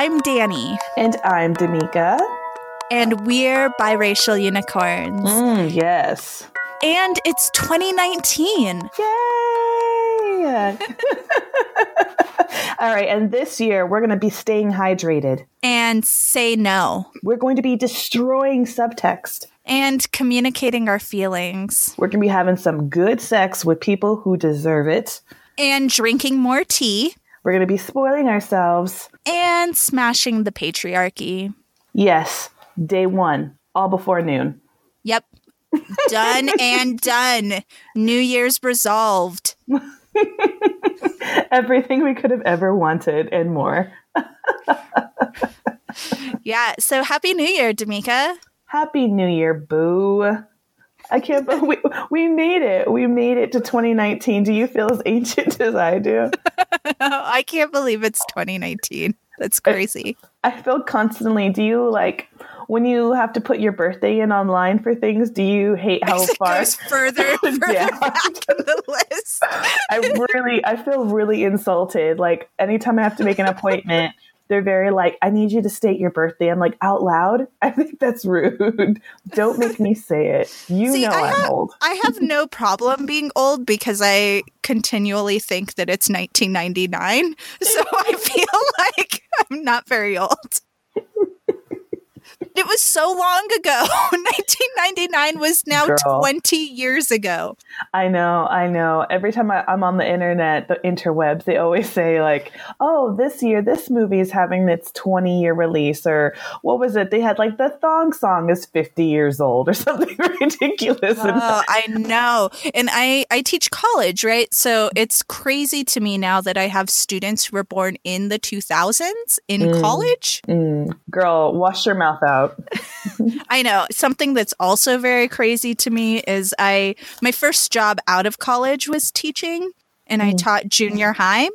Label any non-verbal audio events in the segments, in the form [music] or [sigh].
I'm Danny. And I'm Damika. And we're biracial unicorns. Mm, yes. And it's 2019. Yay! [laughs] All right, and this year we're going to be staying hydrated. And say no. We're going to be destroying subtext. And communicating our feelings. We're going to be having some good sex with people who deserve it. And drinking more tea. We're going to be spoiling ourselves. And smashing the patriarchy. Yes, day one, all before noon. Yep. done [laughs] and done. New Year's resolved. [laughs] Everything we could have ever wanted and more. [laughs] yeah. So happy New Year, Damika. Happy New Year, boo. I can't believe we, we made it. We made it to 2019. Do you feel as ancient [laughs] as I do? [laughs] I can't believe it's 2019. That's crazy. I, I feel constantly. Do you like when you have to put your birthday in online for things? Do you hate how [laughs] it far goes further, further back in the list? I really, I feel really insulted. Like anytime I have to make an appointment they're very like, I need you to state your birthday. I'm like, out loud? [laughs] I think that's rude. Don't make me say it. You See, know I am old. I have no problem being old because I continually think that it's 1999. So I [laughs] feel like I'm not very old. It was so long ago. [laughs] 1999 was now Girl. 20 years ago. I know, I know. Every time I, am on the internet, the interwebs, they always say, like, oh, this year, this movie is having its 20 year release. Or what was it? They had like the thong song is 50 years old or [laughs] something ridiculous. Oh, I know. And I, I teach college, right? So it's crazy to me now that I have students who were born in the 2000s in mm, college. Mm. Girl, wash your mouth out out. [laughs] I know. Something that's also very crazy to me is I my first job out of college was teaching and mm. I taught junior high.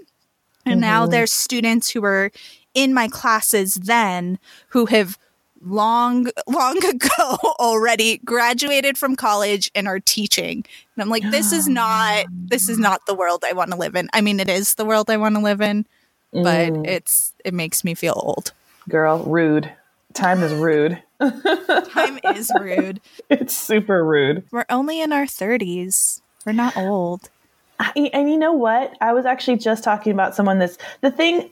And mm-hmm. now there's students who were in my classes then who have long long [laughs] ago already graduated from college and are teaching and i'm like this is [gasps] not this is not the world i want to live in i mean it is the world i want to live in but mm. it's it makes me feel old girl rude Time is rude. [laughs] Time is rude. It's super rude. We're only in our 30s. We're not old. I, and you know what? I was actually just talking about someone this the thing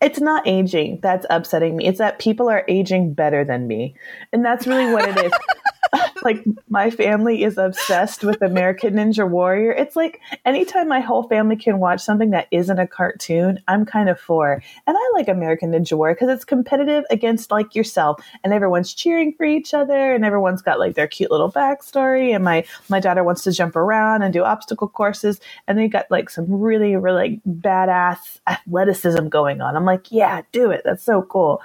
it's not aging that's upsetting me. It's that people are aging better than me. And that's really what it is. [laughs] [laughs] like my family is obsessed with American Ninja Warrior. It's like anytime my whole family can watch something that isn't a cartoon, I'm kind of for. And I like American Ninja Warrior because it's competitive against like yourself, and everyone's cheering for each other, and everyone's got like their cute little backstory. And my my daughter wants to jump around and do obstacle courses, and they got like some really really like, badass athleticism going on. I'm like, yeah, do it. That's so cool.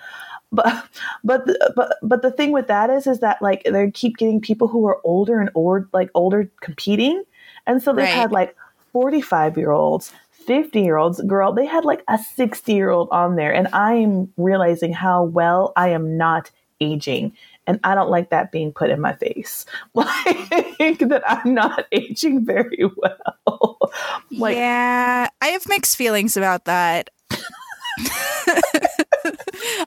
But but but but the thing with that is is that like they keep getting people who are older and or like older competing. And so they've right. had like 45 year olds 50 year olds girl they had like a 60 year old on there. And i'm realizing how well i am not aging. And i don't like that being put in my face. [laughs] Like that i'm not [laughs] aging very well. [laughs] Like yeah. I have mixed feelings about that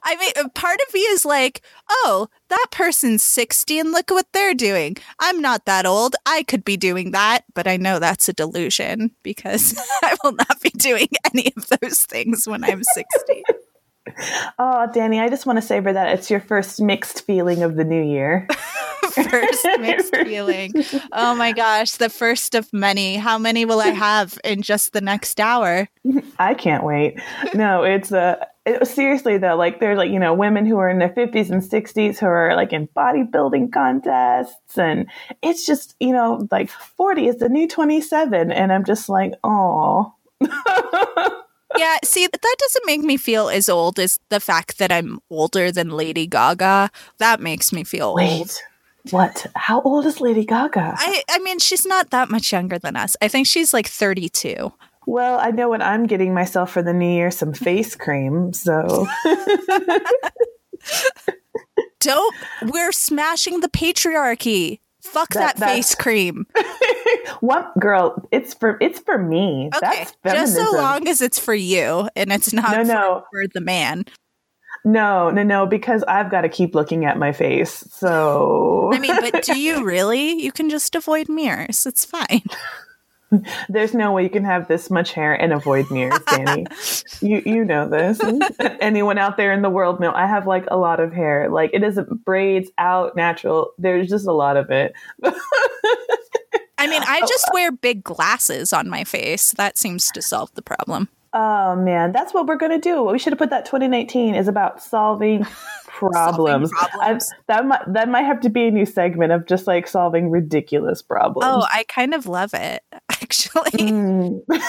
I mean, uh, part of me is like, oh, that person's 60 and look what they're doing. I'm not that old. I could be doing that, but I know that's a delusion because [laughs] I will not be doing any of those things when I'm 60. [laughs] [laughs] Oh, Danny, I just want to savor that it's your first mixed feeling of the new year. [laughs] first mixed feeling. Oh my gosh, the first of many. How many will I have in just the next hour? I can't wait. No, it's a uh, it, seriously though, like there's like, you know, women who are in their 50s and 60s who are like in bodybuilding contests. And it's just, you know, like 40 is the new 27. And I'm just like, oh. [laughs] yeah, see, that doesn't make me feel as old as the fact that I'm older than Lady Gaga. That makes me feel Wait, old. What? How old is Lady Gaga? I, I mean, she's not that much younger than us. I think she's like 32. Well, I know what I'm getting myself for the new year some face cream. So. [laughs] Don't. We're smashing the patriarchy. Fuck that, that face cream. [laughs] what girl? It's for it's for me. Okay, just so long as it's for you and it's not no, no. For, for the man. No, no, no, because I've got to keep looking at my face. So I mean, but do [laughs] you really? You can just avoid mirrors. It's fine. [laughs] [laughs] There's no way you can have this much hair and avoid mirrors, Danny. [laughs] you you know this. [laughs] Anyone out there in the world know I have like a lot of hair. Like it is braids out natural. There's just a lot of it. I mean, I just wear big glasses on my face. That seems to solve the problem. Oh man, that's what we're gonna do. We should have put that 2019 is about solving problems. problems. that might that might have to be a new segment of just like solving ridiculous problems. Oh, I kind of love it [laughs] actually. Mm. [laughs]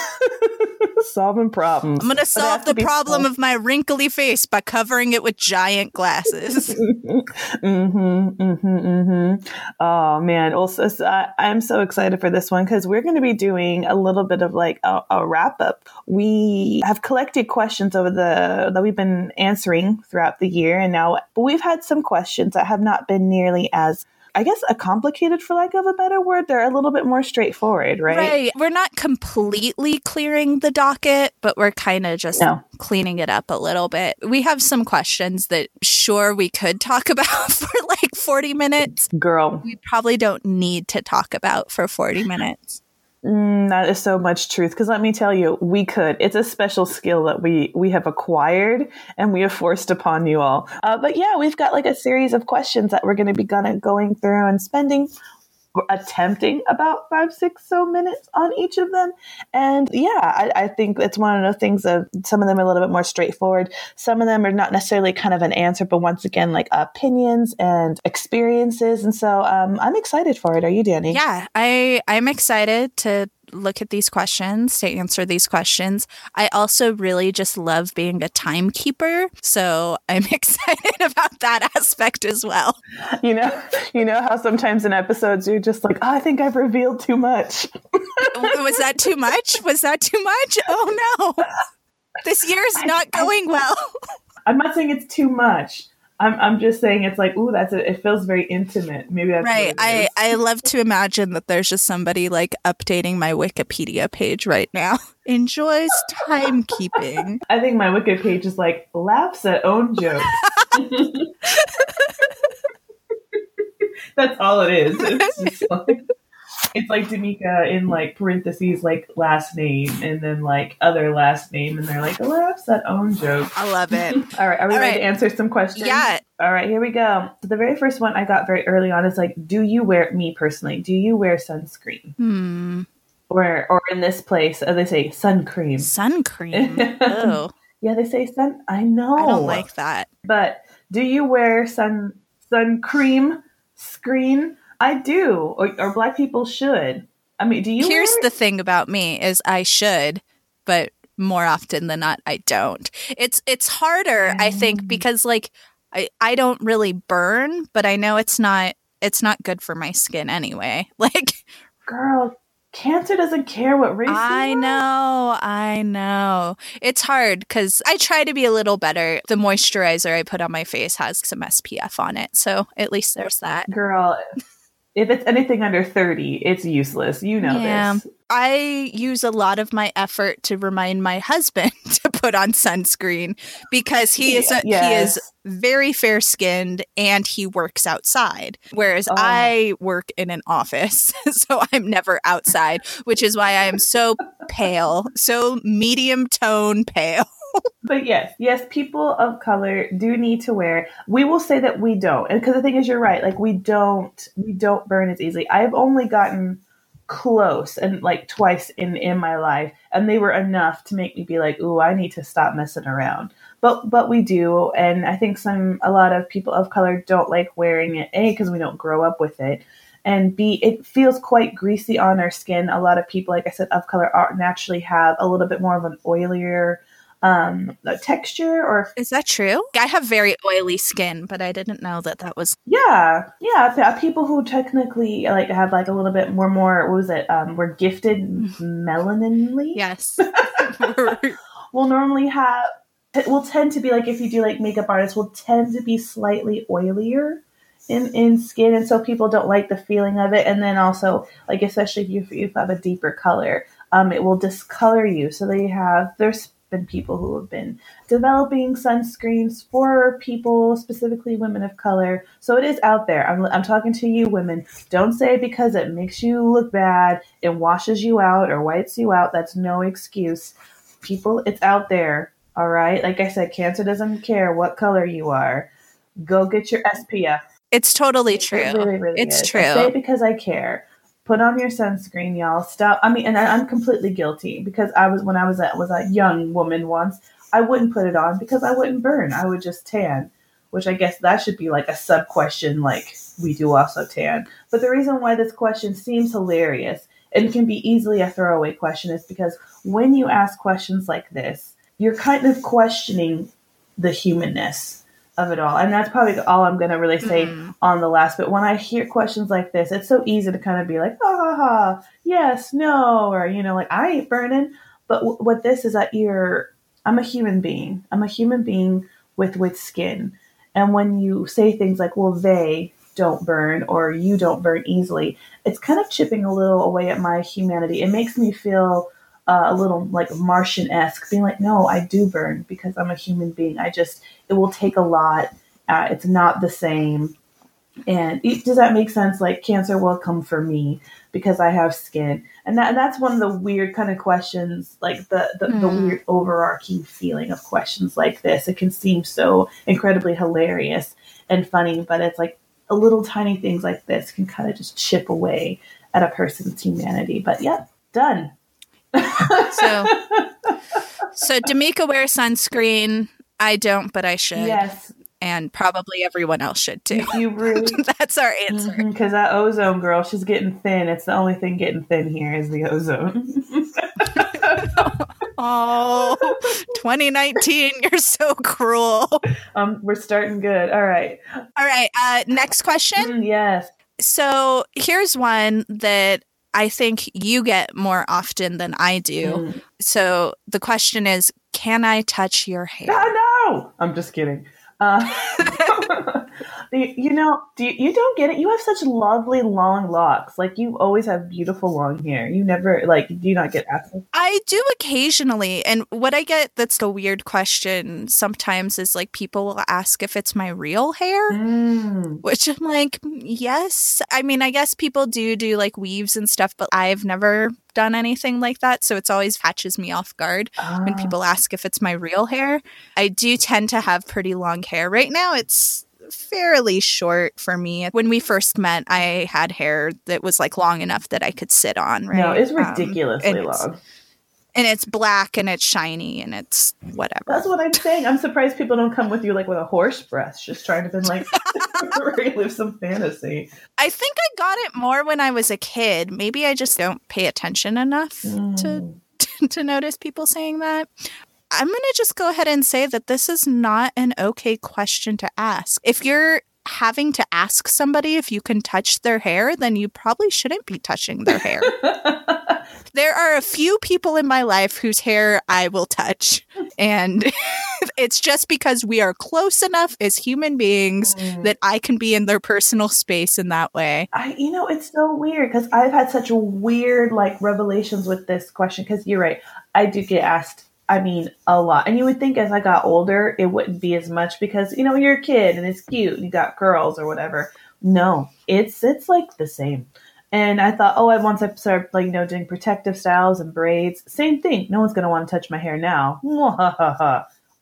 Solving problems. I'm gonna solve the problem solved. of my wrinkly face by covering it with giant glasses. [laughs] mm-hmm, mm-hmm, mm-hmm. Oh man, also uh, I'm so excited for this one because we're going to be doing a little bit of like a, a wrap up. We have collected questions over the that we've been answering throughout the year, and now but we've had some questions that have not been nearly as I guess a complicated for lack of a better word. They're a little bit more straightforward, right? Right. We're not completely clearing the docket, but we're kind of just no. cleaning it up a little bit. We have some questions that sure we could talk [laughs] about for like 40 minutes. Girl. We probably don't need to talk about for 40 minutes. Mm, that is so much truth. Because let me tell you, we could. It's a special skill that we we have acquired and we have forced upon you all. Uh, but yeah, we've got like a series of questions that we're going to be gonna going through and spending attempting about five, six so minutes on each of them. And yeah, I, I, think it's one of the things of some of them are a little bit more straightforward. Some of them are not necessarily kind of an answer, but once again, like opinions and experiences. And so um, I'm excited for it. Are you, Danny? Yeah, I, I'm excited to look at these questions, to answer these questions. I also really just love being a timekeeper. So I'm [laughs] excited about that aspect as well. You know, you know how sometimes in episodes you're just like, oh, I think I've revealed too much. Oh, was that too much? Was that too much? Oh no. This year is not going well. I'm not saying it's too much. I'm I'm just saying it's like ooh that's a, it feels very intimate. Maybe that's right. I I love to imagine that there's just somebody like updating my Wikipedia page right now. [laughs] Enjoys timekeeping. [laughs] I think my Wikipedia page is like laughs at own jokes. [laughs] that's all it is. It's just like it's like Damika in like parentheses, like last name, and then like other last name, and they're like laughs that own joke. I love it. [laughs] All right, are we All ready right. to answer some questions? Yeah. All right, here we go. So the very first one I got very early on is like, do you wear me personally? Do you wear sunscreen? Hmm. Or or in this place, uh, they say sun cream. Sun cream. [laughs] oh. Yeah, they say sun. I know. I don't like that. But do you wear sun sun cream screen? I do, or, or black people should. I mean, do you? Here's the thing about me: is I should, but more often than not, I don't. It's it's harder, mm. I think, mm. because like I I don't really burn, but I know it's not it's not good for my skin anyway. [laughs] Like, girl, cancer doesn't care what race I know, I know. It's hard because I try to be a little better. The moisturizer I put on my face has some SPF on it, so at least there's that. Girl, if it's anything under 30, it's useless. You know yeah. this. I use a lot of my effort to remind my husband [laughs] to put on sunscreen because he is a, yes. he is very fair skinned and he works outside whereas oh. I work in an office [laughs] so I'm never outside which is why I am so pale so medium tone pale but yes, yes, people of color do need to wear. We will say that we don't, and because the thing is, you're right. Like we don't, we don't burn as easily. I've only gotten close and like twice in in my life, and they were enough to make me be like, "Ooh, I need to stop messing around." But but we do, and I think some a lot of people of color don't like wearing it. A because we don't grow up with it and B, it feels quite greasy on our skin. A lot of people, like I said, of color are naturally have a little bit more of an oilier um texture or is that true? I have very oily skin but i didn't know that that was yeah yeah people who technically like have like a little bit more more what was it um we're gifted melaninly? Yes. [laughs] [laughs] Will normally have will tend to be like if you do like makeup artists will tend to be slightly oilier in, in skin and so people don't like the feeling of it and then also like especially if you, if you have a deeper color um, it will discolor you so they have there's been people who have been developing sunscreens for people, specifically women of color. So it is out there. I'm, I'm talking to you, women. Don't say because it makes you look bad, it washes you out or whites you out. That's no excuse. People, it's out there. All right. Like I said, cancer doesn't care what color you are. Go get your SPF. It's totally true. It really, really it's is. true. I say it because I care put on your sunscreen, y'all. Stop. I mean, and I, am completely guilty because I was when I was a, was a young woman once. I wouldn't put it on because I wouldn't burn. I would just tan, which I guess that should be like a sub question. Like we do also tan. But the reason why this question seems hilarious and can be easily a throwaway question is because when you ask questions like this, you're kind of questioning the humanness of it all. And that's probably all I'm going to really say mm-hmm. on the last bit. When I hear questions like this, it's so easy to kind of be like, ha ha ha, yes, no, or, you know, like, I ain't burning. But w- what this is that you're, I'm a human being. I'm a human being with, with skin. And when you say things like, well, they don't burn or you don't burn easily, it's kind of chipping a little away at my humanity. It makes me feel uh, a little like Martian esque, being like, no, I do burn because I'm a human being. I just, it will take a lot. Uh, it's not the same. And it, does that make sense? Like cancer will come for me because I have skin, and that and that's one of the weird kind of questions, like the the, mm. the hmm. weird overarching feeling of questions like this. It can seem so incredibly hilarious and funny, but it's like a little tiny things like this can kind of just chip away at a person's humanity. But yeah, done so, so Damika wears sunscreen. I don't, but I should. Yes. And probably everyone else should too. You really? [laughs] That's our answer. Because mm-hmm, that ozone girl, she's getting thin. It's the only thing getting thin here is the ozone. [laughs] oh, 2019, you're so cruel. Um, we're starting good. All right. All right. Uh, next question. Mm, yes. So here's one that I think you get more often than I do. Mm. So the question is, can I touch your hair? No, no. I'm just kidding. Uh, [laughs] [laughs] you know, do you, you, don't get it? You have such lovely long locks. Like you always have beautiful long hair. You never like. Do you not get asked? I do occasionally, and what I get that's a weird question sometimes is like people will ask if it's my real hair, mm. which I'm like, yes. I mean, I guess people do do like weaves and stuff, but I've never done anything like that. So it's always catches me off guard when ah. people ask if it's my real hair. I do tend to have pretty long hair. Right now, it's fairly short for me. When we first met, I had hair that was like long enough that I could sit on. Right? No, it's ridiculously um, long and it's black and it's shiny and it's whatever. That's what I'm [laughs] saying. I'm surprised people don't come with you like with a horse breath, just trying to been like [laughs] relive some fantasy. I think I got it more when I was a kid. Maybe I just don't pay attention enough mm. to [laughs] to notice people saying that. I'm going to just go ahead and say that this is not an okay question to ask. If you're having to ask somebody if you can touch their hair, then you probably shouldn't be touching their hair. [laughs] there are a few people in my life whose hair I will touch. And [laughs] it's just because we are close enough as human beings mm. that I can be in their personal space in that way. I, you know, it's so weird because I've had such weird like revelations with this question. Because you're right, I do get asked I mean, a lot. And you would think as I got older, it wouldn't be as much because, you know, you're a kid and it's cute and you got curls or whatever. No, it's, it's like the same. And I thought, oh, I once I started like, you know, doing protective styles and braids, same thing. No one's going to want to touch my hair now.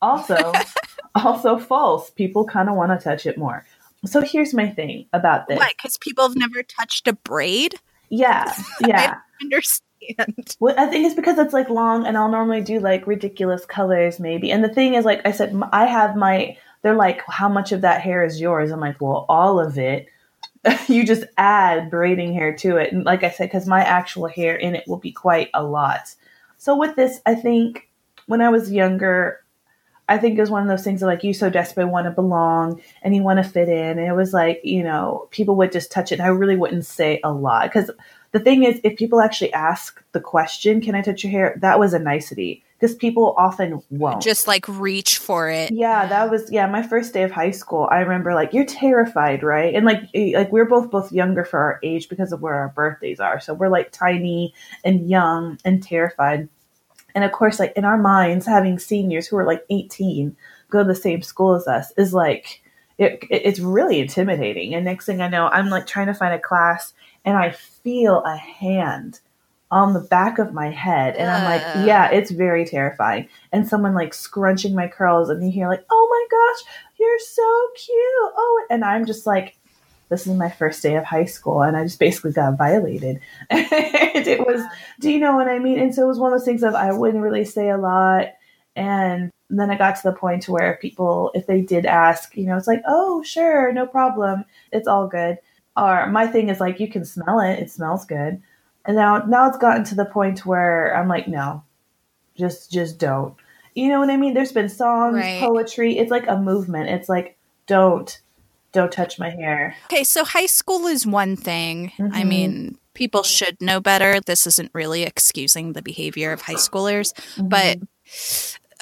also, [laughs] also false. People kind of want to touch it more. So here's my thing about this. Why? Because people have never touched a braid? Yeah. [laughs] Yeah. I Well, I think it's because it's like long, and I'll normally do like ridiculous colors, maybe. And the thing is, like I said, I have my. They're like, how much of that hair is yours? I'm like, well, all of it. [laughs] you just add braiding hair to it, and like I said, because my actual hair in it will be quite a lot. So with this, I think when I was younger, I think it was one of those things that like you so desperately want to belong and you want to fit in. And it was like, you know, people would just touch it. And I really wouldn't say a lot because the thing is, if people actually ask the question, "Can I touch your hair?" That was a nicety because people often won't. Just like reach for it. Yeah, that was yeah. My first day of high school, I remember like you're terrified, right? And like eh, like we're both both younger for our age because of where our birthdays are, so we're like tiny and young and terrified. And of course, like in our minds, having seniors who are like 18 go to the same school as us is like, it, it, it's really intimidating. And next thing I know, I'm like trying to find a class and I feel a hand on the back of my head. And I'm like, yeah, it's very terrifying. And someone like scrunching my curls and you hear like, oh my gosh, you're so cute. Oh, and I'm just like, this is my first day of high school and I just basically got violated. [laughs] and it was, do you know what I mean? And so it was one of those things of I wouldn't really say a lot. And then I got to the point to where people, if they did ask, you know, it's like, oh, sure, no problem. It's all good. Or my thing is like, you can smell it. It smells good. And now, now it's gotten to the point where I'm like, no, just, just don't. You know what I mean? There's been songs, right. poetry. It's like a movement. It's like, don't, don't touch my hair. Okay, so high school is one thing. Mm-hmm. I mean, people should know better. This isn't really excusing the behavior of high schoolers, mm-hmm. but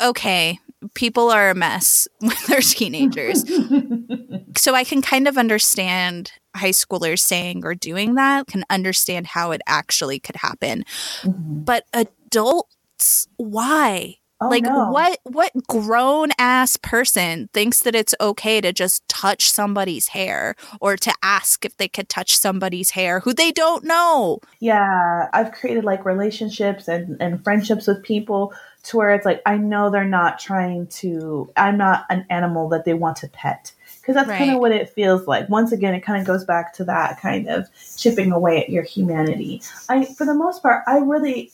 okay, people are a mess [laughs] when they're teenagers. [laughs] so I can kind of understand high schoolers saying or doing that, can understand how it actually could happen. Mm-hmm. But adults, why? Oh, like no. what what grown ass person thinks that it's okay to just touch somebody's hair or to ask if they could touch somebody's hair who they don't know? Yeah, I've created like relationships and and friendships with people to where it's like I know they're not trying to I'm not an animal that they want to pet because that's right. kind of what it feels like. Once again, it kind of goes back to that kind of chipping away at your humanity. I for the most part, I really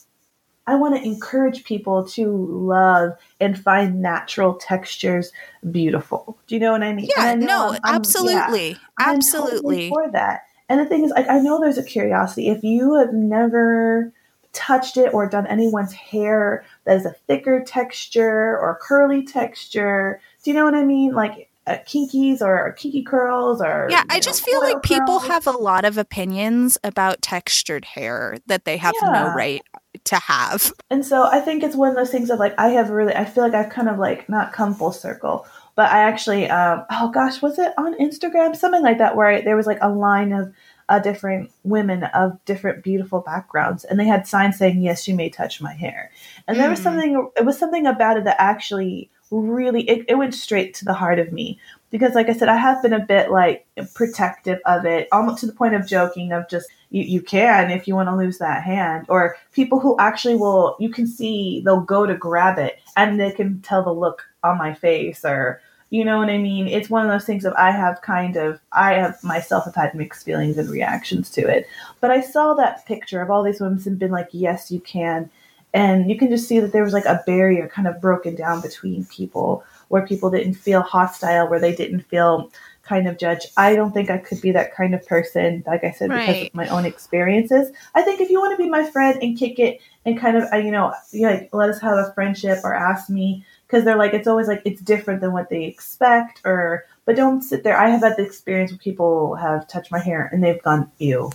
I want to encourage people to love and find natural textures beautiful. Do you know what I mean? Yeah, I no, I'm, absolutely, yeah, absolutely totally for that. And the thing is, like, I know there's a curiosity. If you have never touched it or done anyone's hair that is a thicker texture or curly texture, do you know what I mean? Like, uh, kinkies or kinky curls or yeah i just know, feel like people have a lot of opinions about textured hair that they have yeah. no right to have and so i think it's one of those things of like i have really i feel like i've kind of like not come full circle but i actually um oh gosh was it on instagram something like that where I, there was like a line of uh, different women of different beautiful backgrounds and they had signs saying yes you may touch my hair and there was hmm. something it was something about it that actually really it, it went straight to the heart of me. Because like i said i have been a bit like protective of it almost to the point of joking of just you, you can if you want to lose that hand. Or people who actually will you can see they'll go to grab it and they can tell the look on my face or you know what i mean? It's one of those things that i have kind of i have myself have had mixed feelings and reactions to it. But i saw that picture of all these women and been like yes you can and you can just see that there was like a barrier kind of broken down between people where people didn't feel hostile where they didn't feel kind of judge i don't think i could be that kind of person like i said right. because of my own experiences. I think if you want to be my friend and kick it and kind of you know like let us have a friendship or ask me because they're like it's always like it's different than what they expect or but don't sit there. I have had the experience where people have touched my hair and they've gone ew.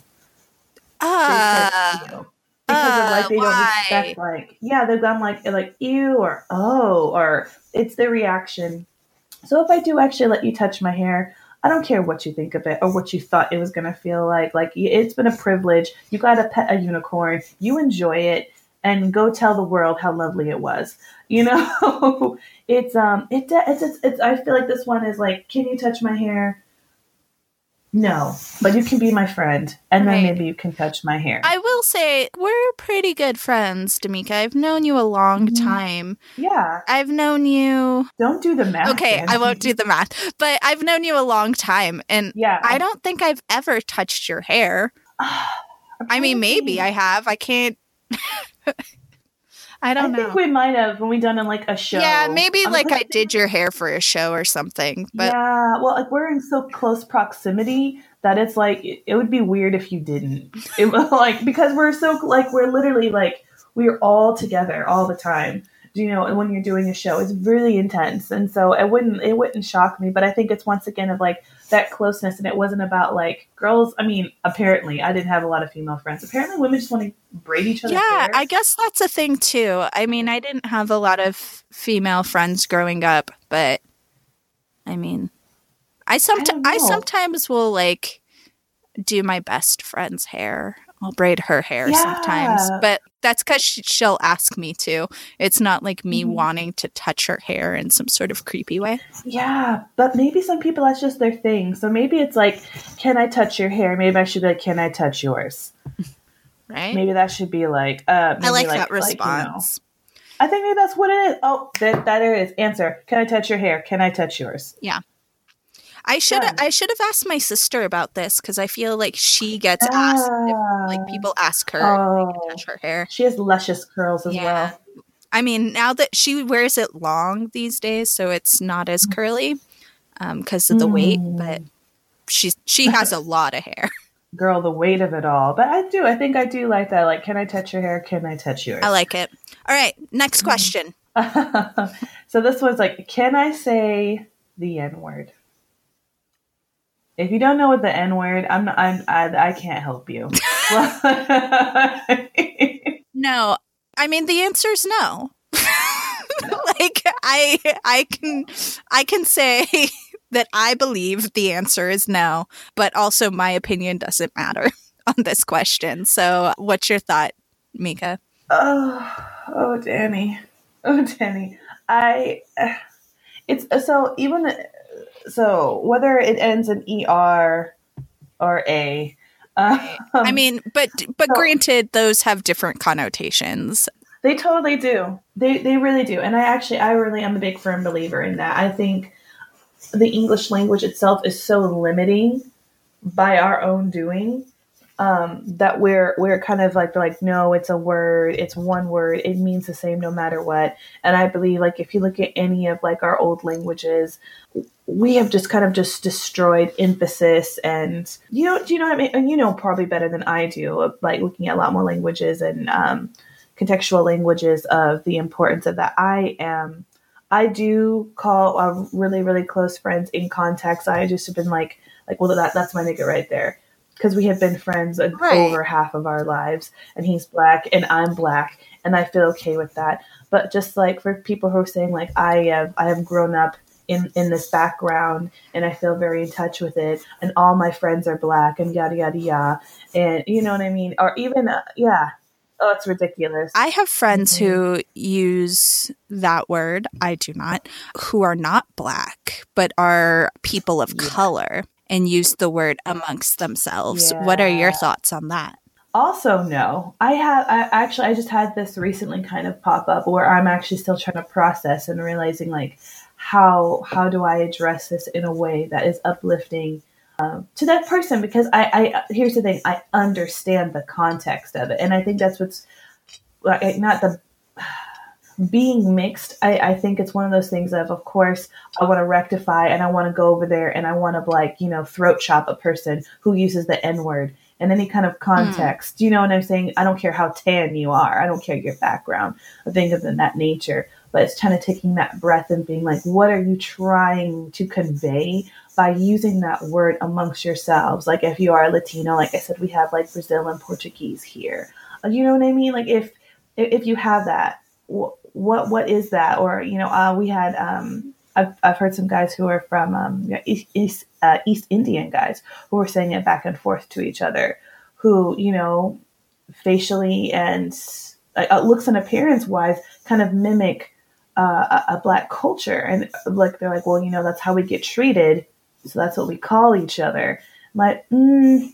Ah. Uh, because uh, of like they why? don't expect like yeah they've gone like like ew or oh or it's the reaction. So if I do actually let you touch my hair, I don't care what you think of it or what you thought it was gonna feel like. Like it's been a privilege. You got to pet a unicorn. You enjoy it and go tell the world how lovely it was. You know, [laughs] it's um, it it's, it's it's I feel like this one is like, can you touch my hair? No, but you can be my friend, and then maybe you can touch my hair. I will say we're pretty good friends, Damika. I've known you a long mm-hmm. time. Yeah, I've known you. Don't do the math. Okay, I won't do the math, but I've known you a long time, and yeah, I don't think I've ever touched your hair. [sighs] I mean, maybe I have. I can't. [laughs] I don't know. I know. think we might have when we done in like a show. Yeah, maybe like I did your hair for a show or something. But yeah, well, like we're in so close proximity that it's like it, would be weird if you didn't. It was [laughs] like because we're so like we're literally like we're all together all the time Do you know, and when you're doing a show, it's really intense. And so it wouldn't it wouldn't shock me. But I think it's once again of like that closeness and it wasn't about like girls I mean, apparently I didn't have a lot of female friends. Apparently women just want to braid each other. Yeah, I guess that's a thing too. I mean, I didn't have a lot of female friends growing up, but I mean I sometimes I, I sometimes will like do my best friend's hair I'll braid her hair Yeah. sometimes, but that's because she'll ask me to. It's not like me Mhm. wanting to touch her hair in some sort of creepy way. Yeah, but maybe some people that's just their thing. So maybe it's like, can I touch your hair? Maybe I should be like, can I touch yours? [laughs] Right? Maybe that should be like, uh, I maybe like, that like, you know. response. I think maybe that's what it is. Oh, that that it is. Answer: Can I touch your hair? Can I touch yours? I should. I should have asked my sister about this because I feel like she gets asked if like Ah. people ask her Oh, to touch her hair. she has luscious curls as Yeah. well. I mean, now that she wears it long these days, so it's not as curly because of the weight, Mm. but she's she [laughs] has a lot of hair. [laughs] Girl, the weight of it all. But I do. I think I do like that. Like, can I touch your hair? Can I touch yours? I like it. All right, next Mm. question. [laughs] so this one's like, can I say the N word? If you don't know what the N word, I'm, not, I'm I, I can't help you. [laughs] No, I mean the answer is no. [laughs] like I I can I can say [laughs] that I believe the answer is no, but also my opinion doesn't matter on this question. So, what's your thought, Mika? oh, oh, Danny, oh, Danny. I. [sighs] It's so even so whether it ends in er or a. Um, I mean, but but so- granted, those have different connotations. They totally do. They they really do. And I actually I really am a big firm believer in that. I think the English language itself is so limiting by our own doing um, that we're we're kind of like like no, it's a word, it's one word, it means the same no matter what. And I believe like if you look at any of like our old languages, we have just kind of just destroyed emphasis and you know do you know what I mean? And you know probably better than I do like looking at a lot more languages and um, contextual languages of the importance of that. I am I do call uh, really really close friends in context. I just have been like like well that that's my nigga right there because we have been friends uh, Right. over half of our lives and he's black and I'm black and I feel okay with that. But just like for people who are saying like I have I have grown up in in this background and I feel very in touch with it and all my friends are black and yada yada yada and you know what I mean or even uh, yeah oh it's ridiculous I have friends Mhm. who use that word. I do not. Who are not black, but are people of Yeah. color and use the word amongst themselves. What are your thoughts on that? Also, no. I have. I actually, I just had this recently kind of pop up where I'm actually still trying to process and realizing like how how do I address this in a way that is uplifting um, to that person because I, I here's the thing I understand the context of it and I think that's what's like not the being mixed I, I think it's one of those things of of course i want to rectify and i want to go over there and i want to like you know throat chop a person who uses the n word in any kind of context. You know what i'm saying? I don't care how tan you are. I don't care your background. Or things of that nature. But it's kind of taking that breath and being like what are you trying to convey by using that word amongst yourselves? Like if you are latino like i said we have like brazil and portuguese here. Uh, you know what i mean? Like if if you have that what what is that? Or you know uh, we had um I've, I've heard some guys who are from um, East East, uh, East Indian guys who were saying it back and forth to each other, who you know, facially and uh, looks and appearance wise, kind of mimic uh, a, a black culture, and like they're like, well, you know, that's how we get treated, so that's what we call each other. Like, mm,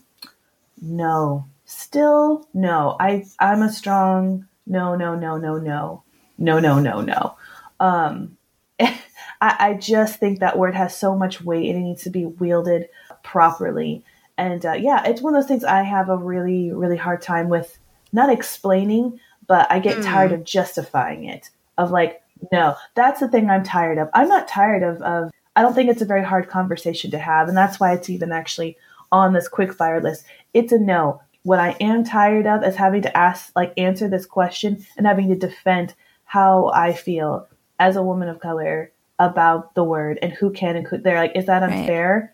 no, still no. I I'm a strong no, no, no, no, no, no, no, no, no. Um, [laughs] I, I just think that word has so much weight and it needs to be wielded properly. And uh, yeah, it's one of those things I have a really, really hard time with not explaining, but I get Mm. tired of justifying it. Of like, no, that's the thing I'm tired of. I'm not tired of, of I don't think it's a very hard conversation to have. And that's why it's even actually on this quick fire list. It's a no. What I am tired of is having to ask, like, answer this question and having to defend how I feel as a woman of color about the word and who can and could. They're like, is that Right. unfair?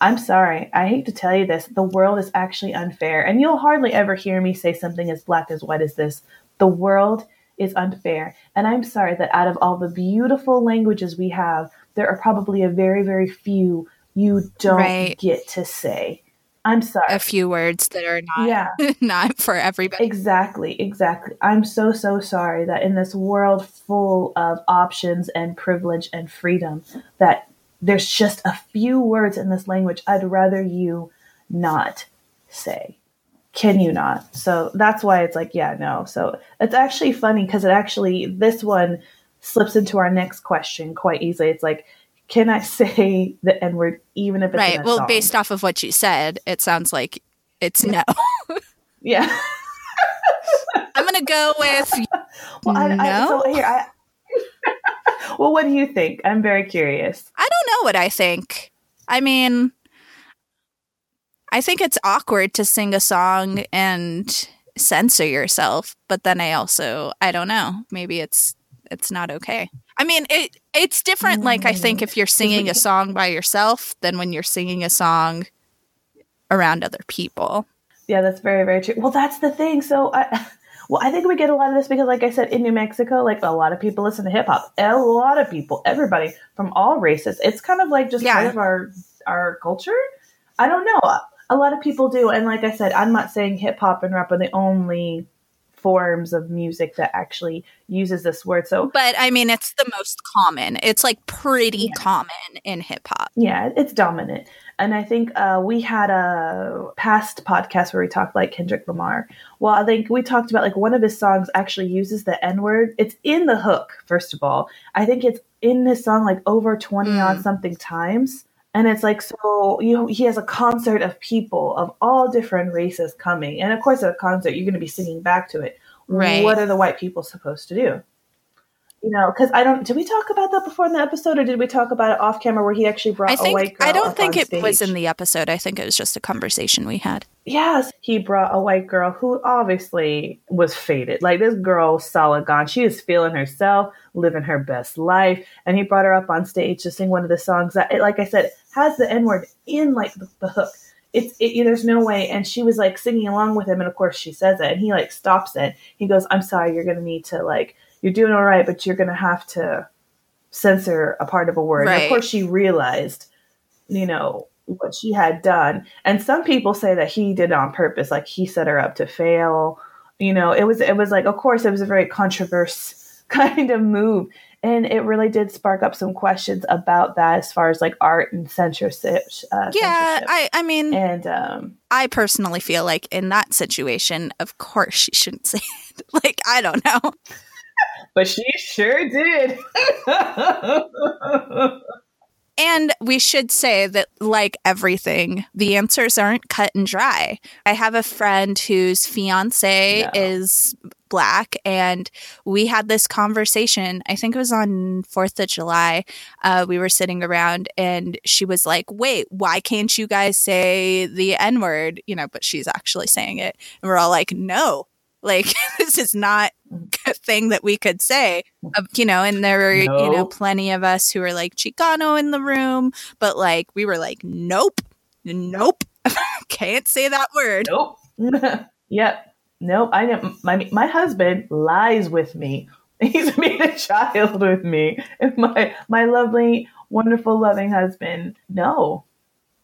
I'm sorry. I hate to tell you this. The world is actually unfair. And you'll hardly ever hear me say something as black as white as this. The world is unfair. And I'm sorry that out of all the beautiful languages we have, there are probably a very, very few you don't Right. get to say. I'm sorry. a few words that are not Yeah. [laughs] not for everybody. Exactly, exactly. I'm so, so sorry that in this world full of options and privilege and freedom, that there's just a few words in this language I'd rather you not say. Can you not? So that's why it's like, yeah, no. So it's actually funny because it actually, this one slips into our next question quite easily. It's like, can I say the N word even if it's Right. Well, song? based off of what you said, it sounds like it's no. [laughs] yeah. I'm gonna go with [laughs] Well, I, I, no. so here, I, [laughs] well, what do you think? I'm very curious. I don't know what I think. I mean, I think it's awkward to sing a song and censor yourself, but then I also I don't know. Maybe it's it's not okay. I mean, it it's different like I think if you're singing a song by yourself than when you're singing a song around other people. Yeah, that's very, very true. Well, that's the thing. So, I, [laughs] well, I think we get a lot of this because, like I said, in New Mexico, like a lot of people listen to hip hop. A lot of people, everybody from all races. It's kind of like just Yeah. part of our our culture. I don't know. A lot of people do, and like I said, I'm not saying hip hop and rap are the only forms of music that actually uses this word. So, But I mean, it's the most common. It's like pretty common in hip hop. Yeah, it's dominant. And I think uh, we had a past podcast where we talked like Kendrick Lamar. Well, I think we talked about like one of his songs actually uses the N word. It's in the hook, first of all. I think it's in this song like over 20 odd something times. And it's like, so, you he has a concert of people of all different races coming. And of course, at a concert, you're going to be singing back to it. Right. What are the white people supposed to do? You know, because I don't. Did we talk about that before in the episode, or did we talk about it off camera where he actually brought I a think white girl? I don't think it was in the episode. I think it was just a conversation we had. Yes, he brought a white girl who obviously was faded. Like this girl, solid gone. She is feeling herself, living her best life, and he brought her up on stage to sing one of the songs that, it, like I said, has the N word in like the, the hook. It's it, there's no way, and she was like singing along with him, and of course she says it, and he like stops it. He goes, "I'm sorry, you're gonna need to like you're doing all right, but you're gonna have to censor a part of a word." And Right. of course, she realized, you know, what she had done. And some people say that he did it on purpose, like he set her up to fail. You know, it was it was like, of course, it was a very controversial [laughs] kind of move, and it really did spark up some questions about that as far as like art and censorship. Uh, Yeah, censorship. I I mean, and um, I personally feel like in that situation, of course she shouldn't say [laughs] it. Like I don't know. But she sure did. And we should say that, like everything, the answers aren't cut and dry. I have a friend whose fiance No. is black, and we had this conversation. I think it was on 4th of July. Uh, we were sitting around, and she was like, Wait, why can't you guys say the N word? You know, but she's actually saying it. And we're all like, No. Like [laughs] this is not a thing that we could say, Uh, you know. And there were, you know, plenty of us who were like Chicano in the room, but like we were like, nope, nope, [laughs] can't say that word. Nope. [laughs] yep. Nope. I know my my husband lies with me. He's made a child with me. And my my lovely, wonderful, loving husband. No.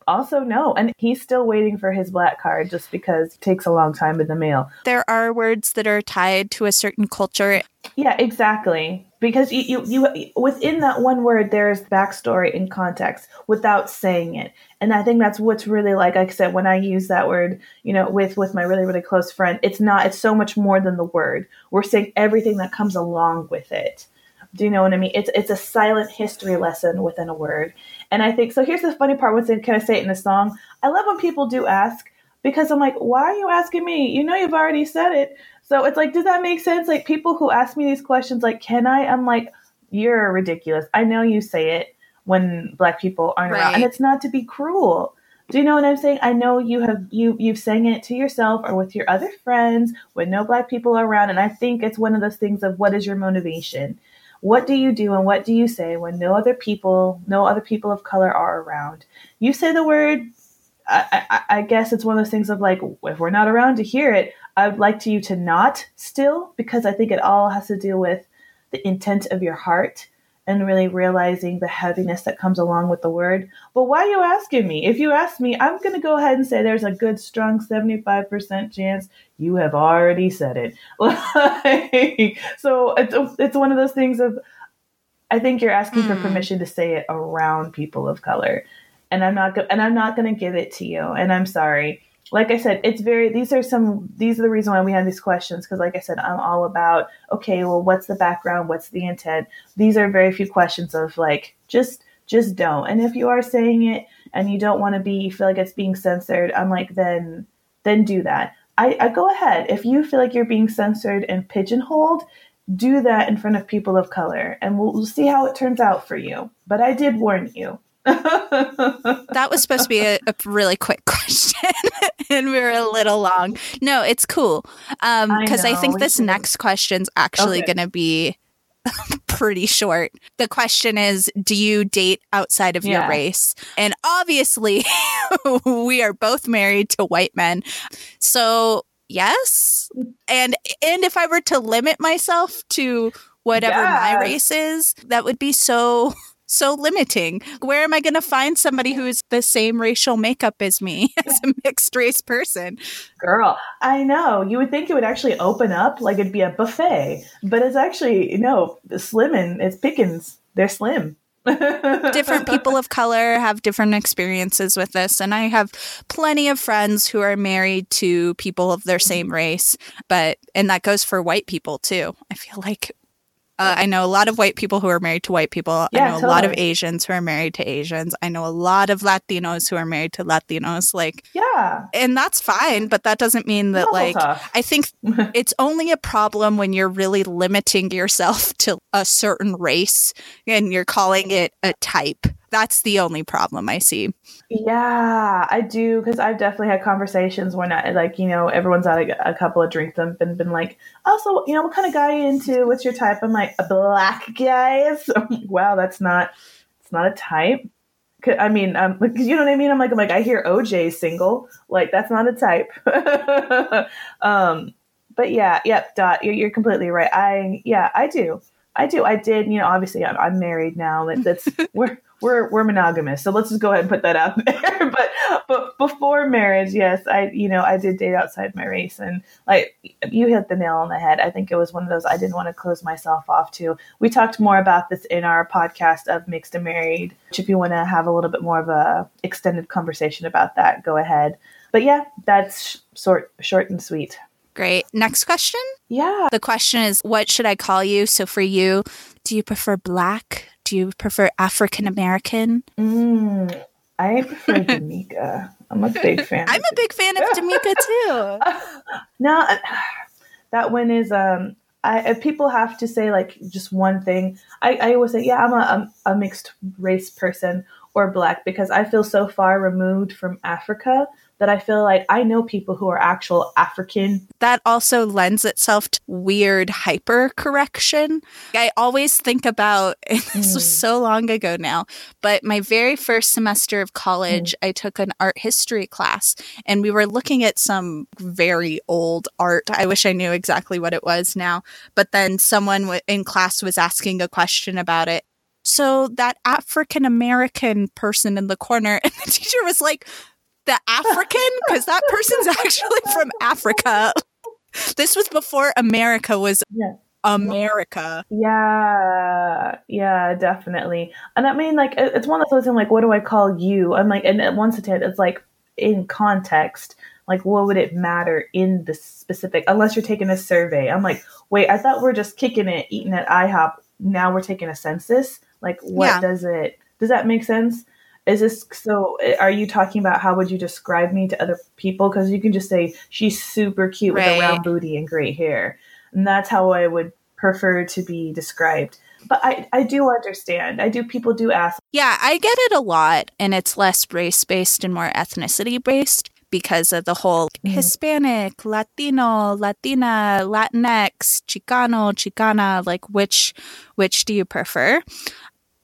Also no. And he's still waiting for his black card just because it takes a long time in the mail. There are words that are tied to a certain culture. Yeah, exactly. Because you, you, you within that one word, there's backstory and context without saying it, and I think that's what's really like. Like I said, when I use that word, you know, with with my really really close friend, it's not. It's so much more than the word. We're saying everything that comes along with it. Do you know what I mean? It's it's a silent history lesson within a word, and I think so. Here's the funny part: when saying, "Can I say it in a song?" I love when people do ask because I'm like, "Why are you asking me? You know, you've already said it." So it's like, does that make sense? Like people who ask me these questions, like, can I? I'm like, you're ridiculous. I know you say it when black people aren't around, and it's not to be cruel. Do you know what I'm saying? I know you have you you've sang it to yourself or with your other friends when no black people are around, and I think it's one of those things of what is your motivation? What do you do and what do you say when no other people, no other people of color are around? You say the word. I, I, I guess it's one of those things of like, if we're not around to hear it, I would like to you to not still, because I think it all has to do with the intent of your heart and really realizing the heaviness that comes along with the word. But why are you asking me? If you ask me, I'm going to go ahead and say there's a good, strong 75% chance you have already said it. [laughs] so it's, it's one of those things of, I think you're asking mm. for hmm. permission to say it around people of color. And I'm not, go- and I'm not going to give it to you. And I'm sorry like I said, it's very, these are some, these are the reason why we have these questions. Cause like I said, I'm all about, okay, well, what's the background? What's the intent? These are very few questions of like, just, just don't. And if you are saying it and you don't want to be, you feel like it's being censored, I'm like, then, then do that. I, I go ahead. If you feel like you're being censored and pigeonholed, do that in front of people of color and we'll, we'll see how it turns out for you. But I did warn you [laughs] that was supposed to be a, a really quick [laughs] question, and we were a little long. No, it's cool because um, I, I, think this next question's actually okay. going to be [laughs] pretty short. The question is Do you date outside of yeah. your race? And obviously, we are both married to white men. So, yes. And and if I were to limit myself to whatever yes. my race is, that would be so so limiting. Where am I going to find somebody who is the same racial makeup as me [laughs] as a mixed race person? Girl, I know. You would think it would actually open up like it'd be a buffet, but it's actually, you know, slim and it's Pickens. They're slim. different [laughs] people of color have different experiences with this and i have plenty of friends who are married to people of their mm-hmm. same race but and that goes for white people too i feel like uh, I know a lot of white people who are married to white people. Yeah, I know totally. a lot of Asians who are married to Asians. I know a lot of Latinos who are married to Latinos. Like, yeah. And that's fine, but that doesn't mean that, like, tough. I think [laughs] it's only a problem when you're really limiting yourself [laughs] to a certain race and you're calling it a type that's the only problem I see. Yeah, I do because I've definitely had conversations when I like you know everyone's had a, a couple of drinks and been been like, oh, so you know what kind of guy you into? What's your type? I'm like a black guy. [laughs] So, wow, that's not it's not a type. I mean, um, you know what I mean. I'm like, I'm like, I hear OJ single. Like, that's not a type. [laughs] um, but yeah, yep, Dot, you're, you're completely right. I yeah, I do. I do. I did. You know, obviously, I'm, I'm married now. That's [laughs] we're we're we're monogamous. So let's just go ahead and put that out [laughs] there. but but before marriage, yes, I you know I did date outside my race, and like you hit the nail on the head. I think it was one of those I didn't want to close myself off to. We talked more about this in our podcast of mixed and married. Which if you want to have a little bit more of a extended conversation about that, go ahead. But yeah, that's short short and sweet. Great. Next question? Yeah. The question is what should I call you? So for you, do you prefer black? Do you prefer African American? Mm, I prefer [laughs] Damika. I'm a big fan. I'm a big fan of Damika too. [laughs] no, that one is um I, if people have to say like just one thing, I, I always say, yeah, I'm a, a, a mixed race person or black because I feel so far removed from Africa that I feel like I know people who are actual African. That also lends itself to weird hyper correction. I always think about, [laughs] this mm. was so long ago now, but my very first semester of college, mm. I took an art history class and we were looking at some very old art. I wish I knew exactly what it was now, but then someone in class was asking a question about it so that African American person in the corner, [laughs] and the teacher was like, the African because that person's [laughs] actually from Africa. This was before America was yeah. America. Yeah, yeah, definitely. And I mean, like, it's one of those things. Like, what do I call you? I'm like, and at once it, it's like in context. Like, what would it matter in the specific? Unless you're taking a survey. I'm like, wait, I thought we're just kicking it, eating at IHOP. Now we're taking a census. Like, what yeah. does it? Does that make sense? Is this so are you talking about how would you describe me to other people? Because you can just say she's super cute right. with a round booty and great hair. And that's how i would prefer to be described. But I, I do understand. I do people do ask. Yeah i get it a lot and it's less race based and more ethnicity based because of the whole mm-hmm. hispanic latino latina latinx chicano chicana like which which do you prefer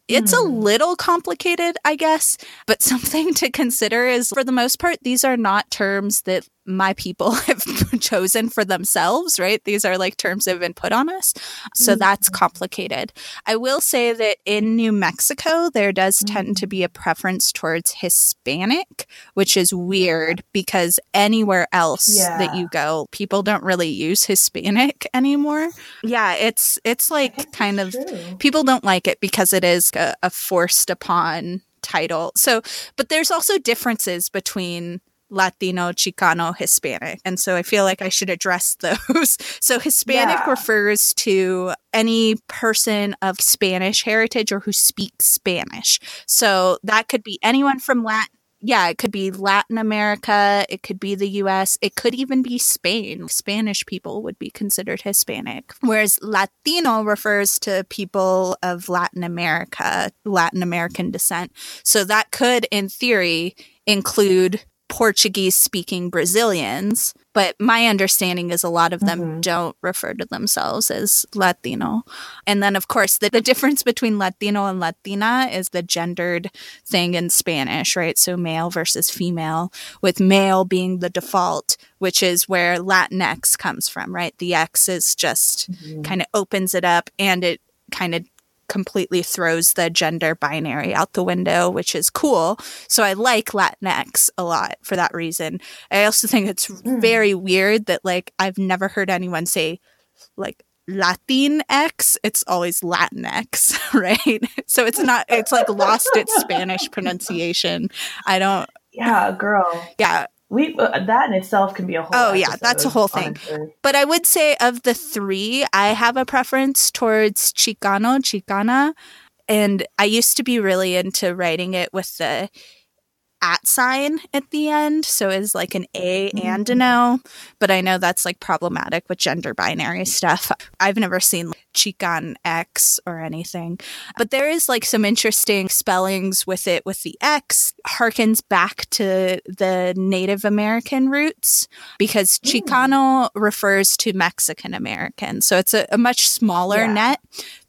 it's a hmm. little complicated, I guess, but [laughs] something to consider is for the most part, these are not terms that my people [laughs] have chosen for themselves, right? These are like terms that have been put on us. So mm-hmm. that's complicated. I will say that in New Mexico, there does mm-hmm. tend to be a preference towards Hispanic, which is weird because anywhere else yeah. that you go, people don't really use Hispanic anymore. Yeah, it's it's like kind of people don't like it because it is a, a forced upon title. So, but there's also differences between Latino, Chicano, Hispanic. And so I feel like I should address [laughs] those. so Hispanic yeah. refers to any person of Spanish heritage or who speaks Spanish. So that could be anyone from Latin yeah, it could be Latin America, it could be the US, it could even be Spain. Spanish people would be considered Hispanic. Whereas Latino refers to people of Latin America, Latin American descent. So that could, in theory, include Portuguese speaking Brazilians, but my understanding is a lot of them mm-hmm. don't refer to themselves as Latino. And then, of course, the, the difference between Latino and Latina is the gendered thing in Spanish, right? So male versus female, with male being the default, which is where Latinx comes from, right? The X is just mm-hmm. kind of opens it up and it kind of completely throws the gender binary out the window, which is cool. So I like Latinx a lot for that reason. I also think it's mm. very weird that like I've never heard anyone say like Latinx, it's always Latinx, [laughs] right? So it's not, it's like lost its Spanish pronunciation. I don't. Yeah, girl. Yeah we uh, that in itself can be a whole oh yeah that's a whole thing honestly. but i would say of the three i have a preference towards chicano chicana and i used to be really into writing it with the at sign at the end. So it's like an A and an mm. O. But I know that's like problematic with gender binary stuff. I've never seen Chican X or anything. But there is like some interesting spellings with it with the X harkens back to the Native American roots because mm. Chicano refers to Mexican American. So it's a, a much smaller yeah. net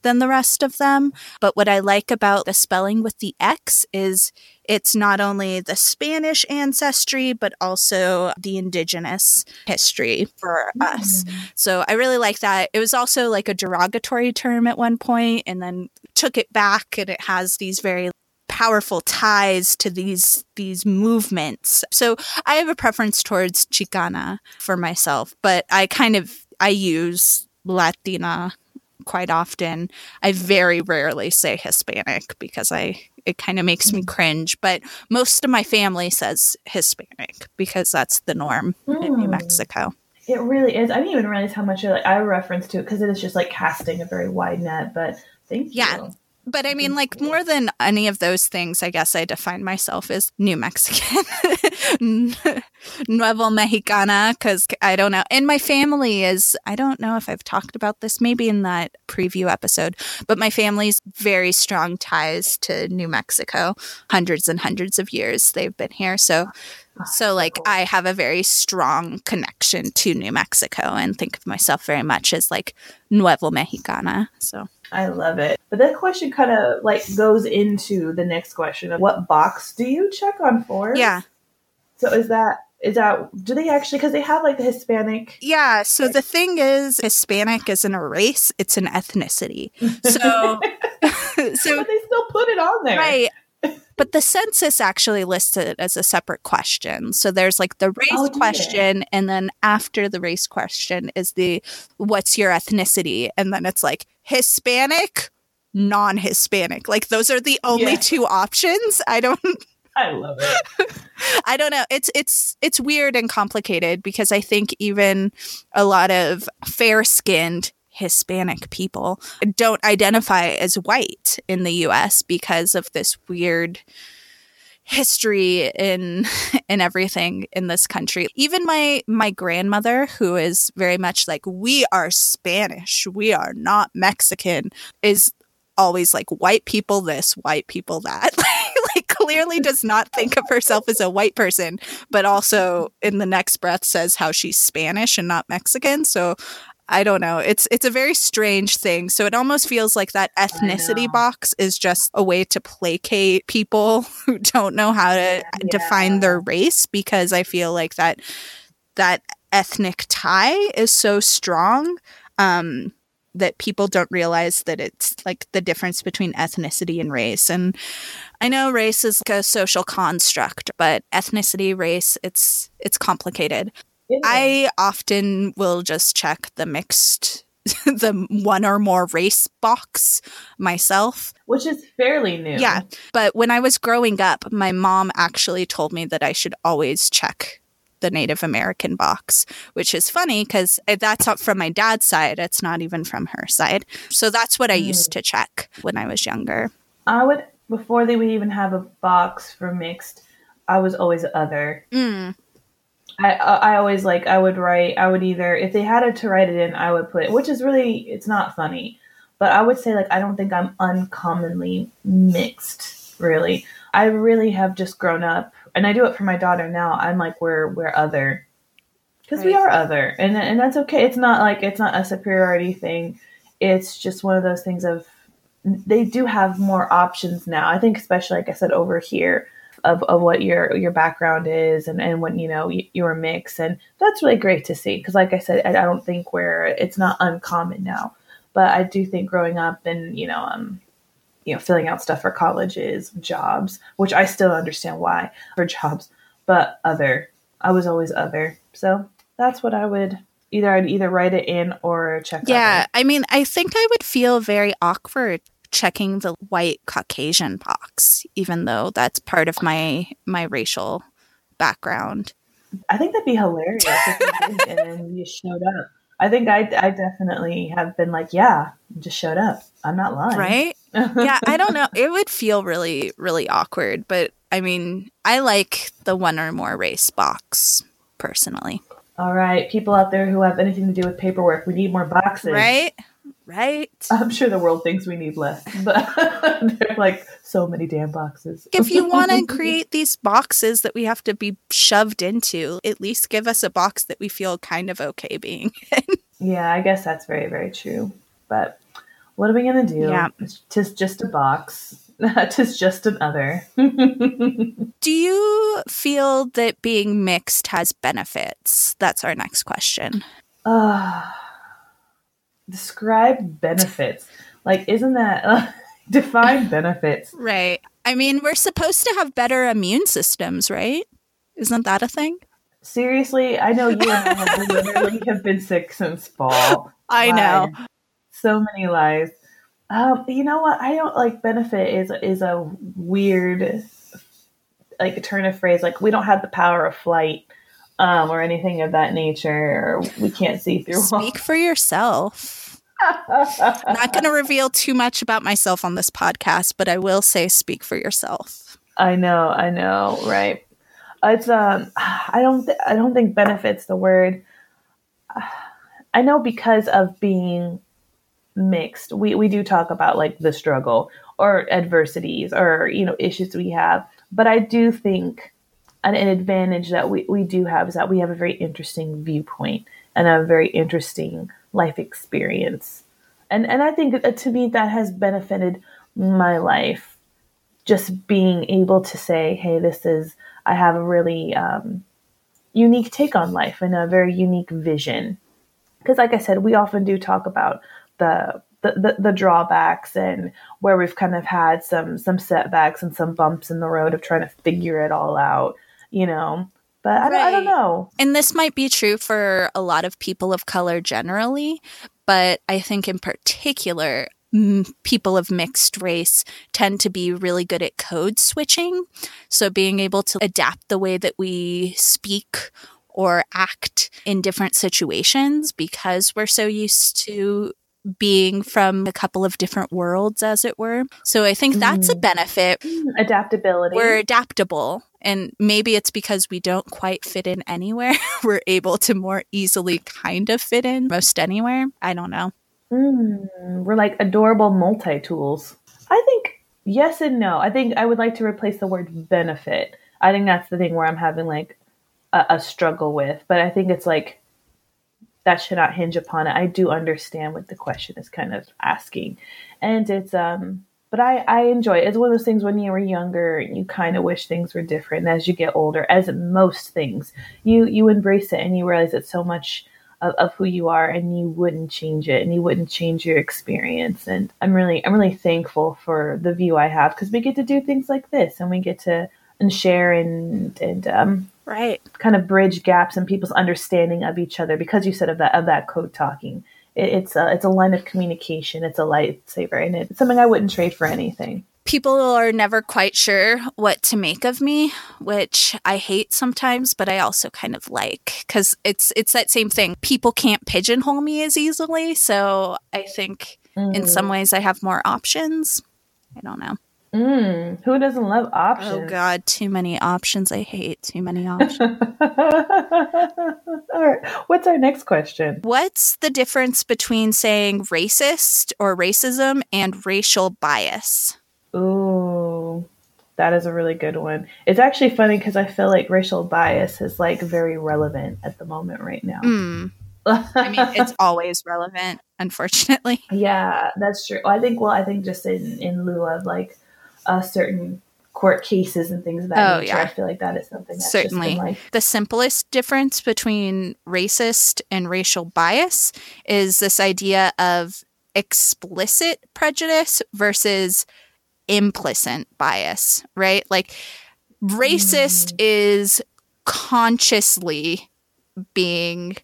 than the rest of them. But what I like about the spelling with the X is it's not only the Spanish ancestry, but also the indigenous history for mm. us. So I really like that. It was also like a derogatory term at one point and then took it back and it has these very powerful ties to these these movements. So I have a preference towards Chicana for myself, but I kind of I use Latina quite often. I very rarely say Hispanic because I it kind of makes me cringe, but most of my family says Hispanic because that's the norm mm. in New mm. Mexico. It really is. I didn't even realize how much like, I reference to it because it is just like casting a very wide net. But thank you. But I mean, mm-hmm. like more than any of those things, I guess I define myself as New Mexican, [laughs] Nuevo Mexicana, because I don't know. And my family is, I don't know if I've talked about this maybe in that preview episode, but my family's very strong ties to New Mexico. Hundreds and hundreds of years they've been here. So, ah, so like I have a very strong connection to New Mexico and think of myself very much as like Nuevo Mexicana. So. I love it. But that question kind of like goes into the next question of what box do you check on for? Yeah. So is that is that do they actually because they have like the Hispanic? Yeah. So the thing is, Hispanic isn't a race; it's an ethnicity. [laughs] So, [laughs] so but they still put it on there, right? But the census actually lists it as a separate question. So there's like the race oh, question, and then after the race question is the what's your ethnicity? And then it's like Hispanic, non Hispanic. Like those are the only yeah. two options. I don't. I love it. [laughs] I don't know. It's it's it's weird and complicated because I think even a lot of fair-skinned Hispanic people don't identify as white in the US because of this weird history in [laughs] in everything in this country. Even my my grandmother who is very much like we are Spanish, we are not Mexican is always like white people this, white people that. [laughs] like clearly does not think of herself as a white person, but also in the next breath says how she's Spanish and not Mexican. So I don't know. It's it's a very strange thing. So it almost feels like that ethnicity box is just a way to placate people [laughs] who don't know how to yeah. define their race because I feel like that that ethnic tie is so strong um, that people don't realize that it's like the difference between ethnicity and race. And I know race is like a social construct, but ethnicity, race, it's it's complicated. Yeah. I often will just check the mixed [laughs] the one or more race box myself. Which is fairly new. Yeah. But when I was growing up, my mom actually told me that I should always check the Native American box, which is funny because that's not from my dad's side. It's not even from her side. So that's what I mm. used to check when I was younger. I would, before they would even have a box for mixed, I was always other. Mm. I, I always like, I would write, I would either, if they had it to write it in, I would put, which is really, it's not funny, but I would say, like, I don't think I'm uncommonly mixed, really. I really have just grown up and I do it for my daughter now. I'm like we're we're other because right. we are other, and and that's okay. It's not like it's not a superiority thing. It's just one of those things of they do have more options now. I think especially like I said over here of, of what your your background is and and when you know your mix and that's really great to see because like I said I, I don't think where it's not uncommon now, but I do think growing up and you know um you know, filling out stuff for colleges, jobs, which I still understand why for jobs, but other. I was always other. So that's what I would either I'd either write it in or check. Yeah. I mean, I think I would feel very awkward checking the white Caucasian box, even though that's part of my my racial background. I think that'd be hilarious if you did and you showed up. I think I, I definitely have been like, yeah, just showed up. I'm not lying. Right? yeah, I don't know. It would feel really, really awkward. But I mean, I like the one or more race box personally. All right. People out there who have anything to do with paperwork, we need more boxes. Right? Right. I'm sure the world thinks we need less, but [laughs] they're like so many damn boxes. if you [laughs] want to create these boxes that we have to be shoved into, at least give us a box that we feel kind of okay being [laughs] in. Yeah, I guess that's very, very true. But what are we gonna do? Yeah, tis just a box. tis just another. do you feel that being mixed has benefits? That's our next question. Uh, describe benefits. Like, isn't that [laughs] uh, define benefits? Right. I mean, we're supposed to have better immune systems, right? Isn't that a thing? Seriously, I know you and I have [laughs] literally have been sick since fall. I know so many lies. Um, you know what? I don't like benefit is is a weird like a turn of phrase. Like we don't have the power of flight um, or anything of that nature, or we can't see through. Speak walls. for yourself. Not going to reveal too much about myself on this podcast, but I will say, speak for yourself. I know, I know, right? It's um, [sighs] I don't, th- I don't think benefits the word. [sighs] I know because of being mixed. We we do talk about like the struggle or adversities or you know issues we have, but I do think an, an advantage that we, we do have is that we have a very interesting viewpoint and a very interesting life experience. And and I think to me that has benefited my life. Just being able to say, "Hey, this is I have a really um, unique take on life and a very unique vision." Because, like I said, we often do talk about the the, the, the, drawbacks and where we've kind of had some some setbacks and some bumps in the road of trying to figure it all out, you know. But I, right. don't, I don't know. And this might be true for a lot of people of color generally, but I think in particular, m- people of mixed race tend to be really good at code switching. So being able to adapt the way that we speak or act in different situations because we're so used to being from a couple of different worlds, as it were. So I think that's a mm. benefit. Adaptability. We're adaptable. And maybe it's because we don't quite fit in anywhere. [laughs] We're able to more easily kind of fit in most anywhere. I don't know. Mm, we're like adorable multi tools. I think yes and no. I think I would like to replace the word benefit. I think that's the thing where I'm having like a, a struggle with. But I think it's like that should not hinge upon it. I do understand what the question is kind of asking. And it's um but I, I enjoy it. It's one of those things when you were younger, you kind of wish things were different. And as you get older, as most things, you you embrace it and you realize it's so much of, of who you are, and you wouldn't change it, and you wouldn't change your experience. And I'm really I'm really thankful for the view I have because we get to do things like this, and we get to and share and and um, right kind of bridge gaps in people's understanding of each other because you said of that of that code talking it's a it's a line of communication. It's a lightsaber, and it's something I wouldn't trade for anything. People are never quite sure what to make of me, which I hate sometimes, but I also kind of like because it's it's that same thing. People can't pigeonhole me as easily, so I think mm. in some mm. ways I have more options. I don't know. Mm, who doesn't love oh, options? Oh God, too many options. I hate too many [laughs] options. All right. What's our next question? What's the difference between saying racist or racism and racial bias? Ooh, that is a really good one. It's actually funny because I feel like racial bias is like very relevant at the moment right now. Mm. I mean, [laughs] it's always relevant, unfortunately. Yeah, that's true. I think. Well, I think just in in lieu of like uh, certain court cases and things of that oh, nature. Yeah. I feel like that is something that's certainly like- the simplest difference between racist and racial bias is this idea of explicit prejudice versus implicit bias, right? Like racist mm. is consciously being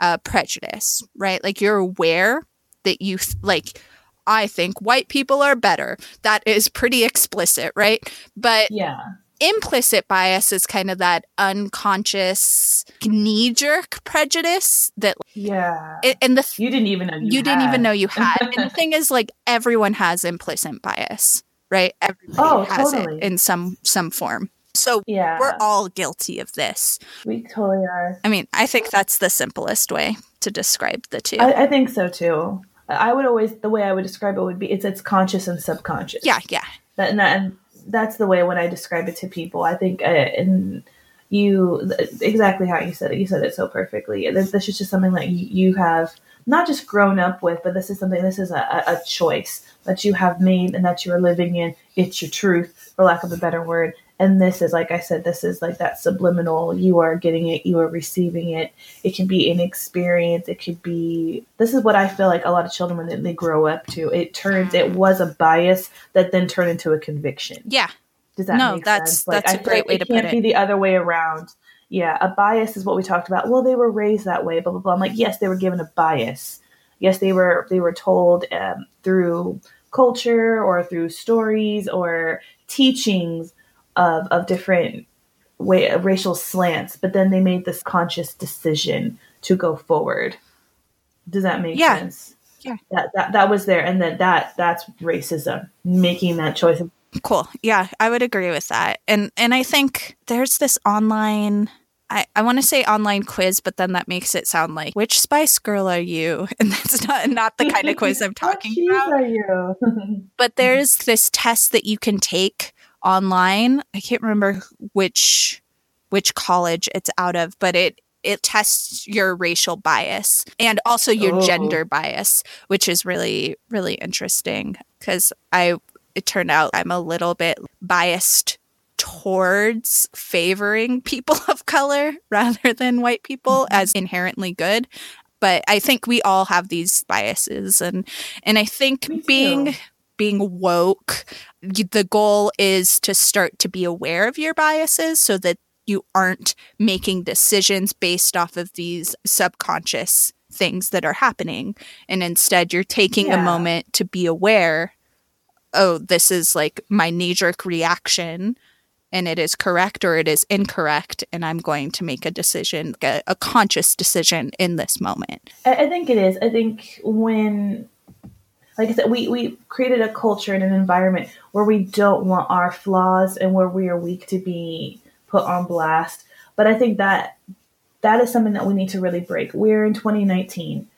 uh, prejudice, right? Like you're aware that you th- like I think white people are better. That is pretty explicit, right? But yeah. Implicit bias is kind of that unconscious knee jerk prejudice that yeah and the you didn't even know you, you didn't even know you had and the [laughs] thing is like everyone has implicit bias right everybody oh, has totally. it in some some form so yeah. we're all guilty of this. We totally are. I mean, I think that's the simplest way to describe the two. I, I think so too. I would always the way I would describe it would be it's it's conscious and subconscious. Yeah, yeah. That, and, that, and that's the way when I describe it to people. I think uh, and you exactly how you said it. You said it so perfectly. This, this is just something that you have not just grown up with, but this is something. This is a, a choice that you have made and that you are living in. It's your truth, for lack of a better word, and this is like i said this is like that subliminal you are getting it you are receiving it. It can be an experience. It could be this is what i feel like a lot of children when they, grow up to. It turns it was a bias that then turned into a conviction. Yeah. Does that no, make that's, sense? Like that's a great way to put it. can't be the other way around. Yeah a bias is what we talked about. Well they were raised that way blah blah blah. I'm like yes they were given a bias. Yes they were they were told um, through culture or through stories or teachings of, of different way racial slants, but then they made this conscious decision to go forward. Does that make yeah. sense? Yeah. That, that that was there and then that that's racism, making that choice. Cool. Yeah, I would agree with that. And and I think there's this online I, I want to say online quiz, but then that makes it sound like which Spice Girl are you? [laughs] And that's not not the kind of quiz I'm [laughs] talking about. Are you? [laughs] but there's this test that you can take online. I can't remember which which college it's out of, but it it tests your racial bias and also your oh. gender bias, which is really really interesting because I it turned out I'm a little bit biased towards favoring [laughs] people of color rather than white people mm-hmm. as inherently good but i think we all have these biases and and i think being being woke, the goal is to start to be aware of your biases so that you aren't making decisions based off of these subconscious things that are happening. And instead, you're taking yeah. a moment to be aware oh, this is like my knee jerk reaction and it is correct or it is incorrect and i'm going to make a decision a, a conscious decision in this moment I, think it is i think when like I said, we, we created a culture and an environment where we don't want our flaws and where we are weak to be put on blast. But I think that that is something that we need to really break. We're in 2019.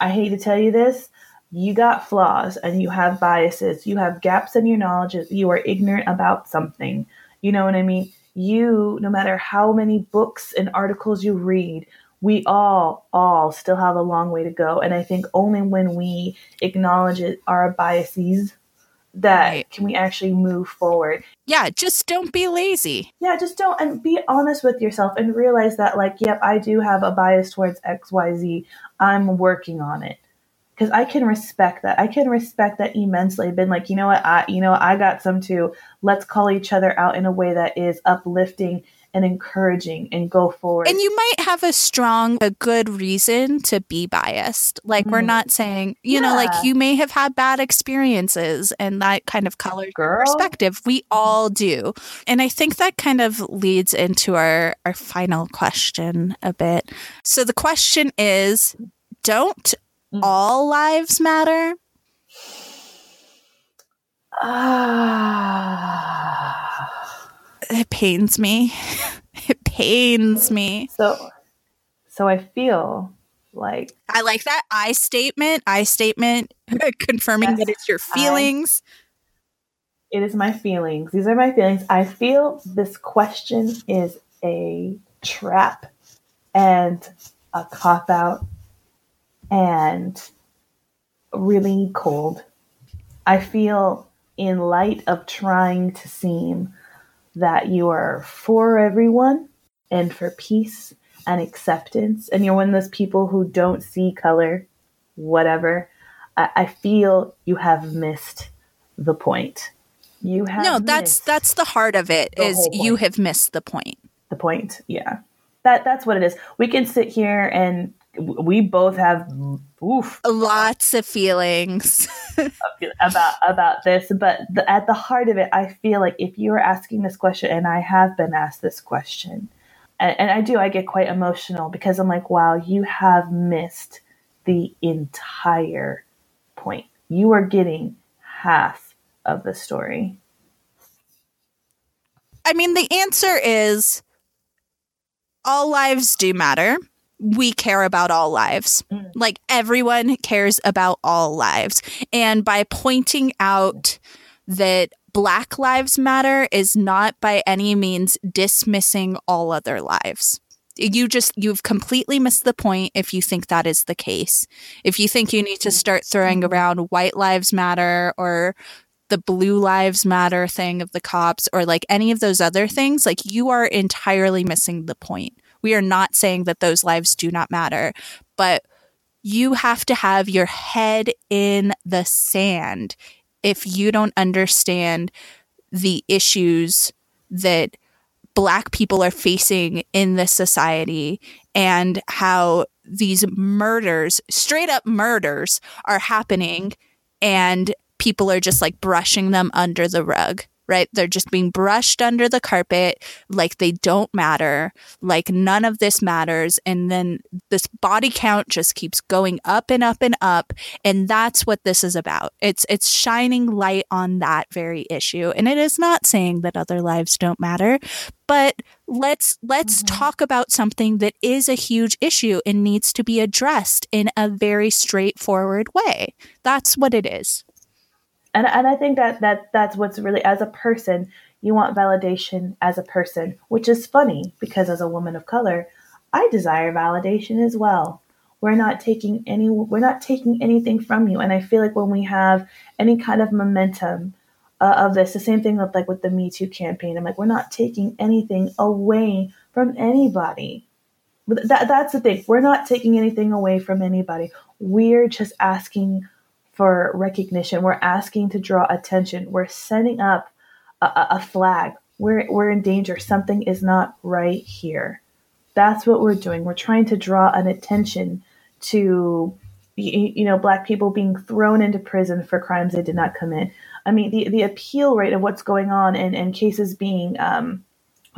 I hate to tell you this. You got flaws and you have biases. You have gaps in your knowledge. You are ignorant about something. You know what I mean? You, no matter how many books and articles you read, we all all still have a long way to go. And i think only when we acknowledge it, our biases that right. can we actually move forward. Yeah just don't be lazy. Yeah just don't and be honest with yourself and realize that like yep i do have a bias towards xyz i'm working on it. Because i can respect that. I can respect that immensely. Been like you know what i you know i got some too. Let's call each other out in a way that is uplifting and encouraging and go forward. And you might have a strong, a good reason to be biased. Like, mm. we're not saying, you yeah. know, like you may have had bad experiences and that kind of colors Girl. perspective. We all do. And I think that kind of leads into our, our final question a bit. So the question is don't mm. all lives matter? Ah it pains me. [laughs] it pains me. So so I feel like I like that I statement, I statement [laughs] confirming yes, that it's your feelings. I, it is my feelings. These are my feelings. I feel this question is a trap and a cop out and really cold. I feel in light of trying to seem that you are for everyone and for peace and acceptance, and you're one of those people who don't see color, whatever, I, I feel you have missed the point. You have no. That's that's the heart of it. Is you have missed the point. The point, yeah. That that's what it is. We can sit here and we both have oof, lots of feelings. [laughs] About about this but the, at the heart of it i feel like if you are asking this question and i have been asked this question and, and i do i get quite emotional because i'm like wow you have missed the entire point. You are getting half of the story. I mean the answer is all lives do matter we care about all lives. Mm. Like everyone cares about all lives. And by pointing out that Black Lives Matter is not by any means dismissing all other lives. You just, you've completely missed the point if you think that is the case. If you think you need to start throwing mm-hmm. around White Lives Matter or the Blue Lives Matter thing of the cops or like any of those other things, like you are entirely missing the point. We are not saying that those lives do not matter, but you have to have your head in the sand if you don't understand the issues that black people are facing in this society and how these murders, straight up murders, are happening and people are just like brushing them under the rug right? They're just being brushed under the carpet like they don't matter, like none of this matters. And then this body count just keeps going up and up and up. And that's what this is about. It's, it's shining light on that very issue. And it is not saying that other lives don't matter, but let's let's mm-hmm. talk about something that is a huge issue and needs to be addressed in a very straightforward way. That's what it is and and I think that that that's what's really as a person you want validation as a person, which is funny because as a woman of color, I desire validation as well. We're not taking any we're not taking anything from you, and I feel like when we have any kind of momentum uh, of this, the same thing with like with the Me Too campaign. I'm like, we're not taking anything away from anybody. That, that's the thing. We're not taking anything away from anybody. We're just asking for recognition. We're asking to draw attention. We're setting up a, a flag. We're, we're in danger. Something is not right here. That's what we're doing. We're trying to draw an attention to, you know, black people being thrown into prison for crimes they did not commit. I mean, the, the appeal rate of what's going on and, and cases being um,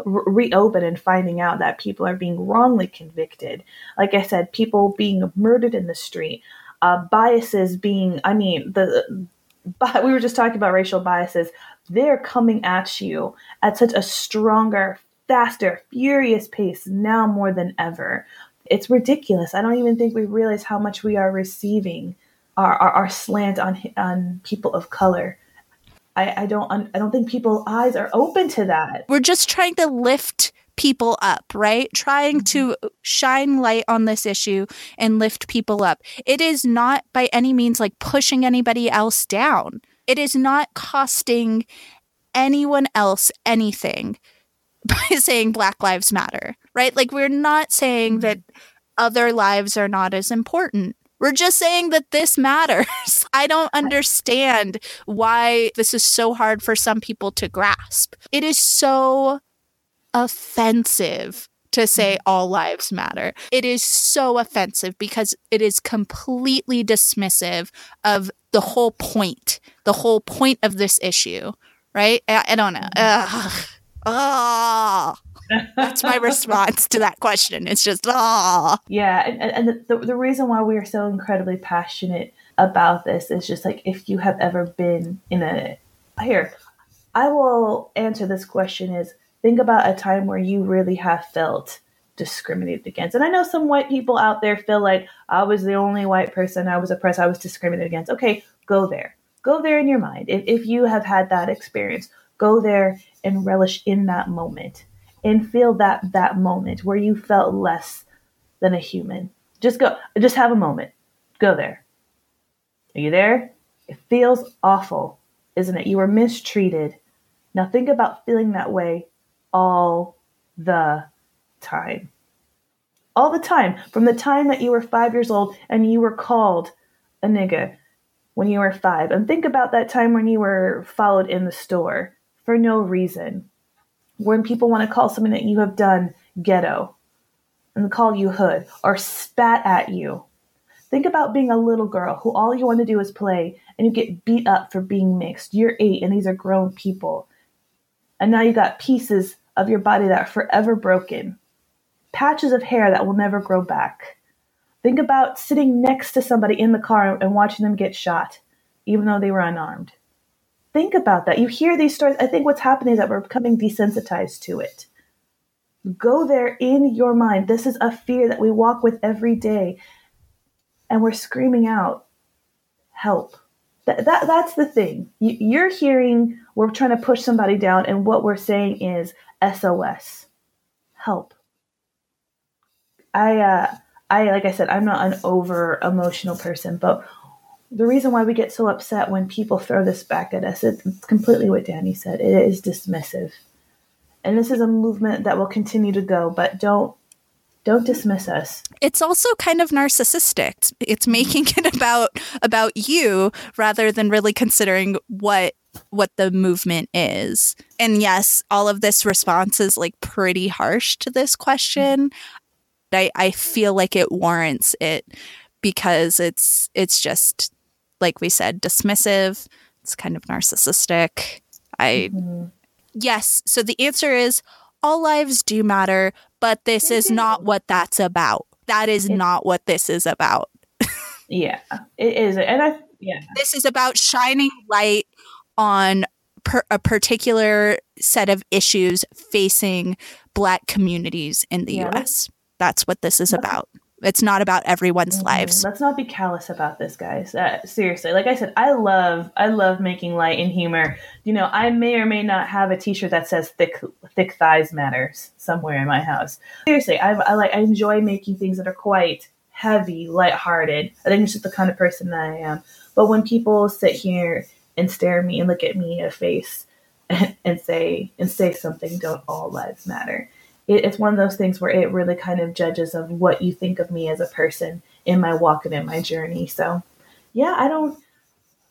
reopened and finding out that people are being wrongly convicted. Like I said, people being murdered in the street, uh, biases being, I mean, the [laughs] but we were just talking about racial biases. They're coming at you at such a stronger, faster, furious pace now more than ever. It's ridiculous. I don't even think we realize how much we are receiving our, our, our slant on on people of color. I, I don't I don't think people's eyes are open to that. We're just trying to lift people up, right? Trying to mm-hmm. shine light on this issue and lift people up. It is not by any means like pushing anybody else down. It is not costing anyone else anything [laughs] by saying Black Lives Matter, right? Like, we're not saying mm-hmm. that other lives are not as important. We're just saying that this matters. [laughs] I don't understand why this is so hard for some people to grasp. It is so offensive to say mm-hmm. all lives matter. It is so offensive because it is completely dismissive of the whole point, the whole point of this issue, right? I, I don't know. Mm-hmm. Ugh. That's my response to that question. It's just, oh. Yeah. And, and the, the reason why we are so incredibly passionate about this is just like if you have ever been in a. Here, I will answer this question is think about a time where you really have felt discriminated against. And I know some white people out there feel like I was the only white person I was oppressed, I was discriminated against. Okay, go there. Go there in your mind. If, if you have had that experience, go there and relish in that moment and feel that that moment where you felt less than a human. Just go, just have a moment. Go there. Are you there? It feels awful, isn't it? You were mistreated. Now think about feeling that way all the time. All the time. From the time that you were five years old and you were called a nigga when you were five. And think about that time when you were followed in the store for no reason. When people want to call something that you have done ghetto and call you hood or spat at you. Think about being a little girl who all you want to do is play and you get beat up for being mixed. You're eight and these are grown people. And now you got pieces of your body that are forever broken, patches of hair that will never grow back. Think about sitting next to somebody in the car and watching them get shot, even though they were unarmed think about that. You hear these stories. I think what's happening is that we're becoming desensitized to it. Go there in your mind. This is a fear that we walk with every day. And we're screaming out, help. That, that, that's the thing. You, you're hearing we're trying to push somebody down, and what we're saying is SOS, help. I, uh, I, like I said, I'm not an over emotional person, but the reason why we get so upset when people throw this back at us it's completely what danny said. It is dismissive. And this is a movement that will continue to go but don't don't dismiss us. It's also kind of narcissistic. It's making [laughs] it about about you rather than really considering what what the movement is. And yes all of this response is like pretty harsh to this question. I i feel like it warrants it because it's it's just like we said, dismissive. It's kind of narcissistic. I, mm-hmm. yes. So the answer is all lives do matter, but this is not what that's about. That is not what this is about. yeah, it is. And I, yeah. This is about shining light on per- a particular set of issues facing Black communities in the yeah. US. That's what this is about. It's not about everyone's mm-hmm. lives. Let's not be callous about this, guys. Uh, seriously, like I said, I love, I love making light and humor. You know, I may or may not have a T-shirt that says "thick, thick thighs matters" somewhere in my house. Seriously, I, I like, I enjoy making things that are quite heavy, lighthearted. I think it's just the kind of person that I am. But when people sit here and stare at me and look at me in the face and, [laughs] and say and say something, don't all lives matter? It, it's one of those things where it really kind of judges of what you think of me as a person in my walk and in my journey. So, yeah, I don't.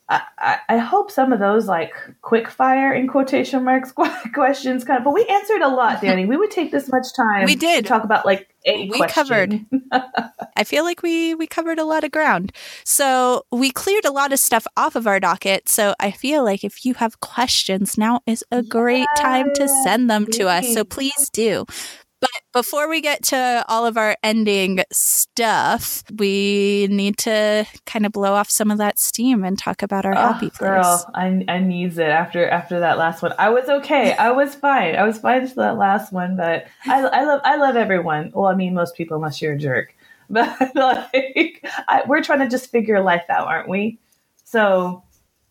I, I hope some of those like quick fire in quotation marks [laughs] questions kind of, but we answered a lot, Danny. We would take this much time. We did talk about like a we question. covered. [laughs] I feel like we we covered a lot of ground. So we cleared a lot of stuff off of our docket. So I feel like if you have questions, now is a great time to send them to us. So please do. Before we get to all of our ending stuff, we need to kind of blow off some of that steam and talk about our oh, happy place. Girl, I, I needs it after after that last one. I was okay. I was fine. I was fine for that last one, but I, I love I love everyone. Well, I mean, most people, unless you're a jerk. [laughs] But like, I, we're trying to just figure life out, aren't we? So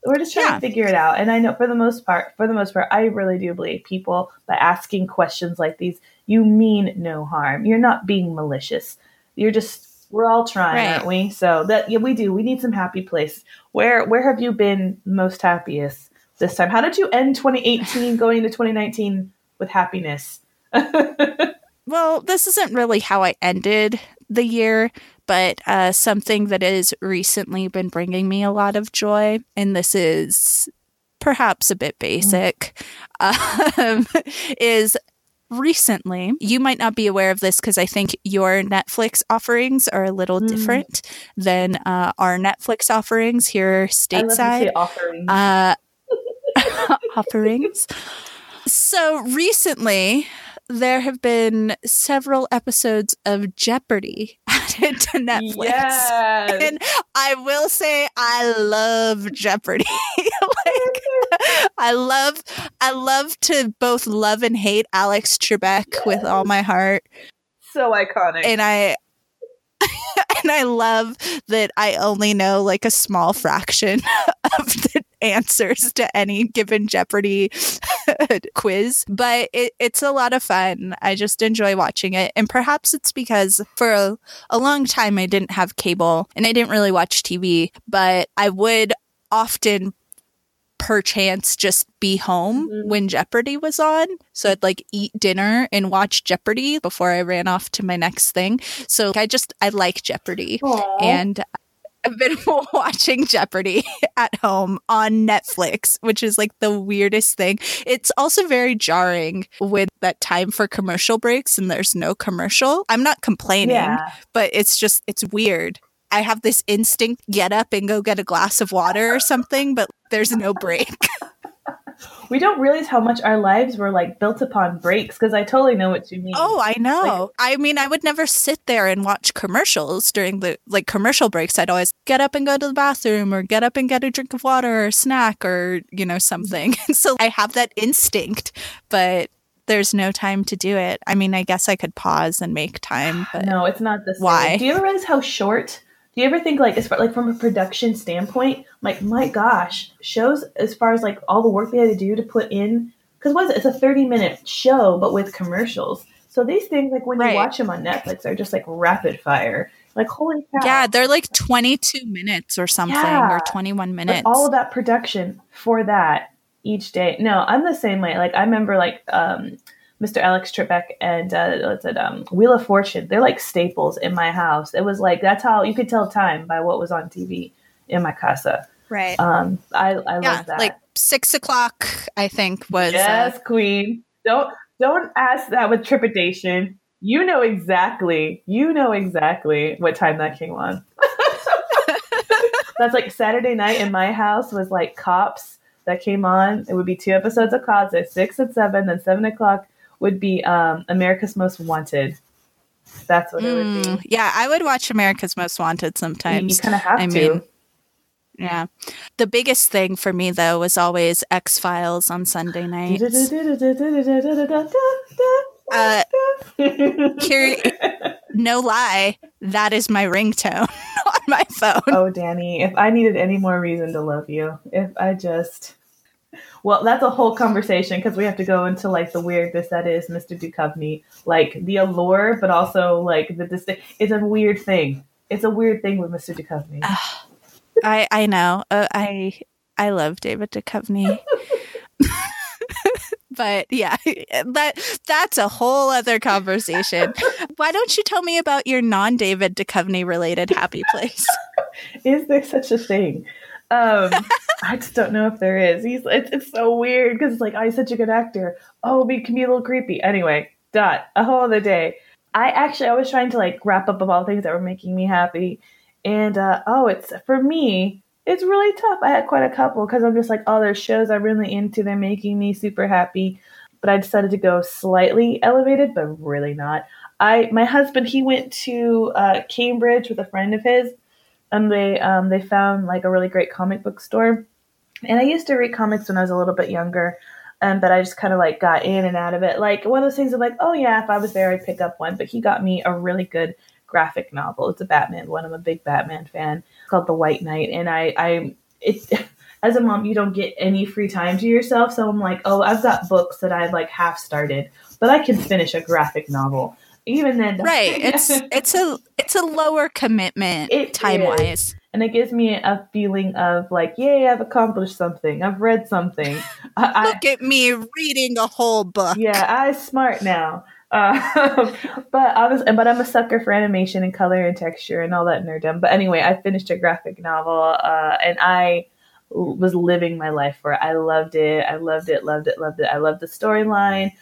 we're just trying yeah. to figure it out. And I know for the most part, for the most part, I really do believe people by asking questions like these you mean no harm. You're not being malicious. You're just We're all trying, right. aren't we? So that yeah, we do. We need some happy places. Where where have you been most happiest this time? How did you end 2018 [sighs] going into 2019 with happiness? [laughs] well, this isn't really how I ended the year, but uh, something that has recently been bringing me a lot of joy, and this is perhaps a bit basic, mm. [laughs] um, is recently, you might not be aware of this because I think your Netflix offerings are a little mm. different than uh, our Netflix offerings here stateside. offerings. Uh, [laughs] [laughs] offerings. So recently, there have been several episodes of Jeopardy [laughs] added to Netflix. Yes. And I will say I love Jeopardy. like I love I love to both love and hate Alex Trebek yes. with all my heart. So iconic. And I [laughs] and I love that I only know like a small fraction [laughs] of the answers to any given Jeopardy [laughs] quiz, but it, it's a lot of fun. I just enjoy watching it. And perhaps it's because for a, a long time I didn't have cable and I didn't really watch TV, but I would often perchance just be home mm-hmm. when Jeopardy was on. So I'd like eat dinner and watch Jeopardy before I ran off to my next thing. So I just, I like Jeopardy. Aww. And I've been [laughs] watching Jeopardy at home on Netflix, which is like the weirdest thing. It's also very jarring with that time for commercial breaks and there's no commercial. I'm not complaining, yeah. but it's just, it's weird. I have this instinct get up and go get a glass of water or something, but there's no break. [laughs] we don't realize how much our lives were like built upon breaks because I totally know what you mean. Oh, I know. Like, I mean, I would never sit there and watch commercials during the like commercial breaks. I'd always get up and go to the bathroom or get up and get a drink of water or a snack or, you know, something. [laughs] so I have that instinct, but there's no time to do it. I mean, I guess I could pause and make time, but no, it's not the same. Why? Do you ever realize how short do you ever think like as far like from a production standpoint like my gosh shows as far as like all the work they had to do to put in because what is it? It's a 30 minute show but with commercials. So these things like when right. you watch them on netflix they're just like rapid fire. Like holy cow. Yeah they're like 22 minutes or something yeah. or 21 minutes. like, all of that production for that each day. No i'm the same way. Like i remember like um Mr. Alex Trebek and uh, what's it, um, Wheel of Fortune. They're like staples in my house. It was like that's how you could tell time by what was on TV in my casa. Right. Um, I I yeah, love that. Like six o'clock, I think was. Uh, yes, uh, Queen. Don't don't ask that with trepidation. You know exactly. You know exactly what time that came on. [laughs] that's like Saturday night in my house was like Cops that came on. It would be two episodes of Cops at six and seven, then seven o'clock would be um, America's Most Wanted. That's what mm, it would be. Mm, yeah, I would watch America's Most Wanted sometimes. You, you kind of have I to. Mean, yeah. The biggest thing for me though was always X Files on Sunday nights. uh, [laughs] here, no lie, that is my ringtone [laughs] on my phone. Oh, Danny, if I needed any more reason to love you, if I just well, that's a whole conversation because we have to go into like the weirdness that is Mr. Duchovny, like the allure, but also like the distinct. It's a weird thing. It's a weird thing with Mr. Duchovny. Uh, I I know. Uh, I I love David Duchovny. [laughs] [laughs] but yeah, [laughs] that that's a whole other conversation. Why don't you tell me about your non-David Duchovny related happy place? Is there such a thing? Um, I just don't know if there is. He's it's, it's so weird because it's like, oh, he's such a good actor. Oh, he can be a little creepy. Anyway, dot a whole other day. I actually I was trying to like wrap up of all things that were making me happy, and uh, oh, it's for me. It's really tough. I had quite a couple because I'm just like, oh, there's shows I'm really into. They're making me super happy. But I decided to go slightly elevated, but really not. I my husband he went to uh, Cambridge with a friend of his and they um, they found like a really great comic book store. And I used to read comics when I was a little bit younger, um, but I just kind of like got in and out of it. Like one of those things of like, oh yeah, if I was there, I'd pick up one. But he got me a really good graphic novel. It's a Batman one. I'm a big Batman fan. It's called The White Knight, and I I it's. [laughs] As a mom, you don't get any free time to yourself, so I'm like, oh, I've got books that I've like half started, but I can finish a graphic novel. Even then, right? [laughs] It's it's a it's a lower commitment it time wise, and it gives me a feeling of like, yay, I've accomplished something. I've read something. [laughs] I, Look at me reading a whole book. Yeah, I'm smart now. Uh, [laughs] but I was, but I'm a sucker for animation and color and texture and all that nerddom. But anyway, I finished a graphic novel, uh, and I was living my life for it. I loved it. I loved it. Loved it. Loved it. I loved the storyline.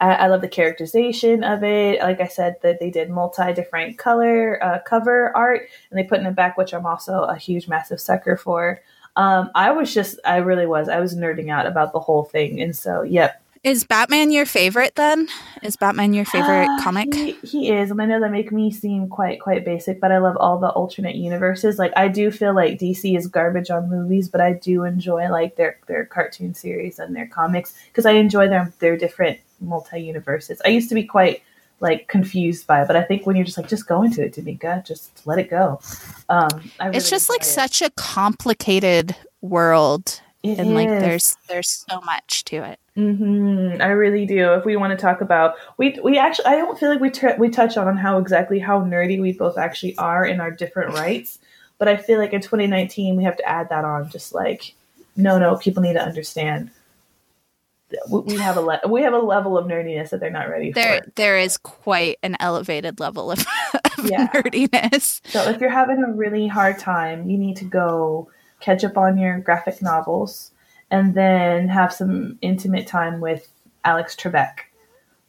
I, I love the characterization of it. Like I said, that they did multi different color uh, cover art, and they put in the back, which I'm also a huge, massive sucker for. Um, I was just, I really was. I was nerding out about the whole thing, and so, yep, is Batman your favorite then? Is Batman your favorite uh, comic? He, he, is, and I know that make me seem quite quite basic, but I love all the alternate universes. Like I do feel like DC is garbage on movies, but I do enjoy like their their cartoon series and their comics because I enjoy their their different multi universes. I used to be quite like confused by it, but I think when you're just like just go into it, Damika, just let it go. Um, really it's just like it. such a complicated world, it and is. like there's there's so much to it. Mm-hmm. I really do. If we want to talk about, we we actually, I don't feel like we t- we touch on how exactly how nerdy we both actually are in our different rights. But I feel like in 2019 we have to add that on. Just like, no, no, people need to understand. We have a le- we have a level of nerdiness that they're not ready there, for. There is quite an elevated level of, [laughs] of yeah. nerdiness. So if you're having a really hard time, you need to go catch up on your graphic novels and then have some intimate time with Alex Trebek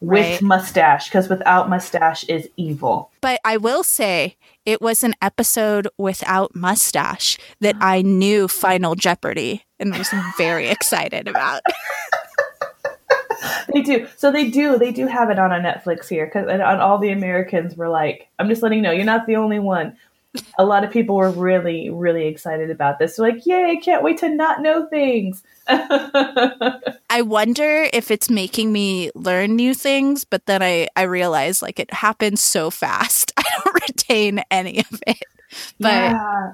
with right. mustache because without mustache is evil. But I will say it was an episode without mustache that [gasps] I knew Final Jeopardy and was very excited about. [laughs] [laughs] they do. So they do. They do have it on a Netflix here because on all the Americans were like, I'm just letting you know, you're not the only one a lot of people were really, really excited about this. like, yay, I can't wait to not know things. [laughs] I wonder if it's making me learn new things, but then I, I realize like it happens so fast. [laughs] I don't retain any of it. But yeah.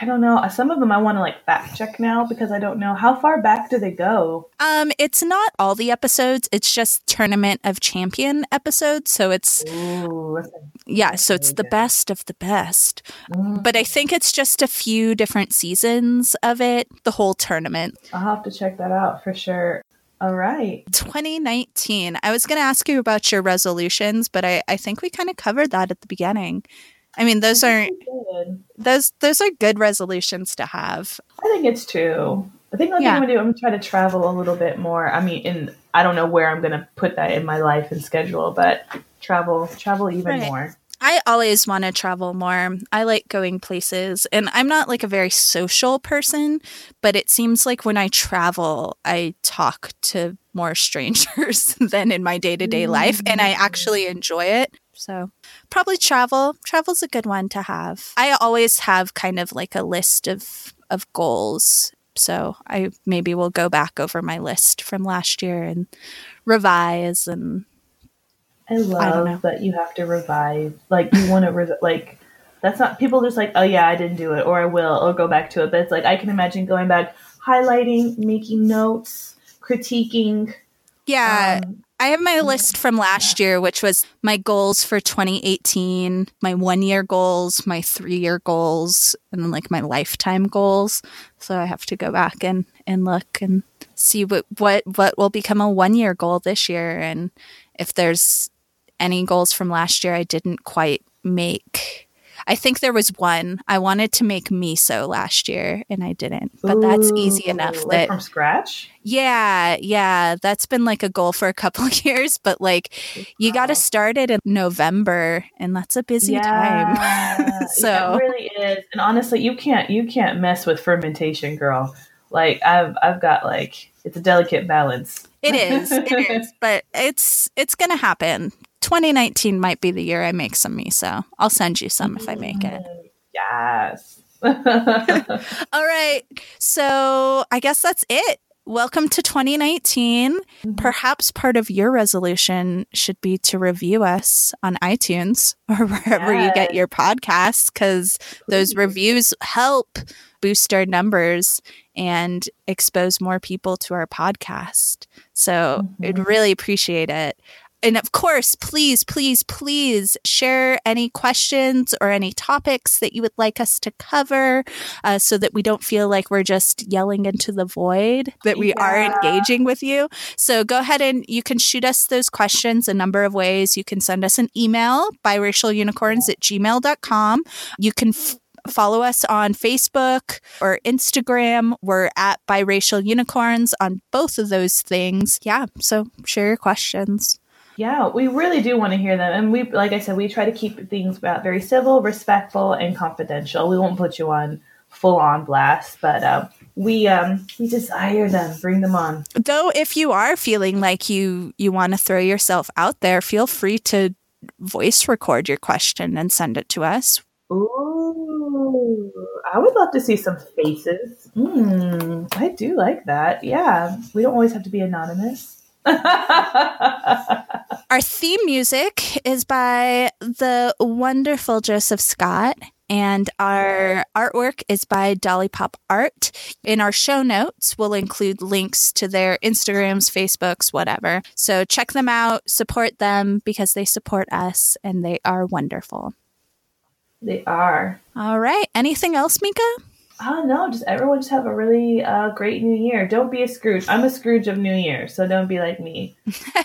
I don't know. Some of them I want to like fact check now because I don't know how far back do they go. Um, it's not all the episodes. It's just Tournament of Champion episodes. So it's Ooh, yeah. So it's the best of the best. Mm. But I think it's just a few different seasons of it. The whole tournament. I'll have to check that out for sure. All right. 2019. I was going to ask you about your resolutions, but I, I think we kind of covered that at the beginning. I mean, those aren't those those are good resolutions to have. I think it's true. I think what yeah. I'm gonna do, I'm gonna try to travel a little bit more. I mean, in I don't know where I'm gonna put that in my life and schedule, but travel, travel even right. more. I always want to travel more. I like going places, and I'm not like a very social person, but it seems like when I travel, I talk to more [laughs] strangers than in my day to day life, and I mm. actually enjoy it. So, probably travel. Travel's a good one to have. I always have kind of like a list of of goals. So, I maybe will go back over my list from last year and revise and I love I that you have to revise. Like you want to re- like that's not people just like, "Oh yeah, I didn't do it," or "I will," or go back to it. But it's like I can imagine going back, highlighting, making notes, critiquing. Yeah. Um, I have my list from last year, which was my goals for 2018, my one year goals, my three year goals, and then like my lifetime goals. So I have to go back and, and look and see what, what, what will become a one year goal this year. And if there's any goals from last year I didn't quite make I think there was one. I wanted to make miso last year and I didn't. But Ooh, that's easy enough. Like that from scratch? Yeah, yeah. That's been like a goal for a couple [laughs] of years, but like you got to start it in November and that's a busy yeah. [laughs] time. so It really is. And honestly, you can't you can't mess with fermentation, girl. Like I've I've got like it's a delicate balance. It is. It [laughs] is. But it's it's going to happen. 2019 might be the year I make some miso. I'll send you some if I make it. Yes. [laughs] All right. So I guess that's it. Welcome to 2019. Mm-hmm. Perhaps part of your resolution should be to review us on iTunes or [laughs] wherever yes. you get your podcasts because those reviews help boost our numbers and expose more people to our podcast. So mm-hmm. I'd really appreciate it. And of course, please, please, please share any questions or any topics that you would like us to cover uh, so that we don't feel like we're just yelling into the void, that we yeah. are engaging with you. So go ahead and you can shoot us those questions a number of ways. You can send us an email, biracialunicorns at gmail.com. You can f- follow us on Facebook or Instagram. We're at Biracial Unicorns on both of those things. Yeah, so share your questions. Yeah, we really do want to hear them. And we, like I said, we try to keep things about very civil, respectful, and confidential. We won't put you on full on blast, but uh, we um, we desire them. Bring them on. Though, if you are feeling like you you want to throw yourself out there, feel free to voice record your question and send it to us. Ooh, I would love to see some faces. Mm, I do like that. Yeah, we don't always have to be anonymous. [laughs] Our theme music is by the wonderful Joseph Scott. And our artwork is by Dolly Pop Art. In our show notes, we'll include links to their Instagrams, Facebooks, whatever. So check them out, support them because they support us and they are wonderful. They are. All right. Anything else, Mika? Oh no, just everyone just have a really uh, great new year. Don't be a Scrooge. I'm a Scrooge of New Year, so don't be like me.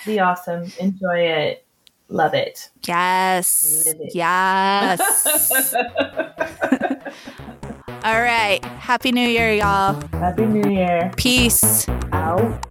be [laughs] awesome. Enjoy it. Love it. Yes. It. Yes. [laughs] [laughs] All right. Happy New Year, y'all. Happy New Year. Peace. Out.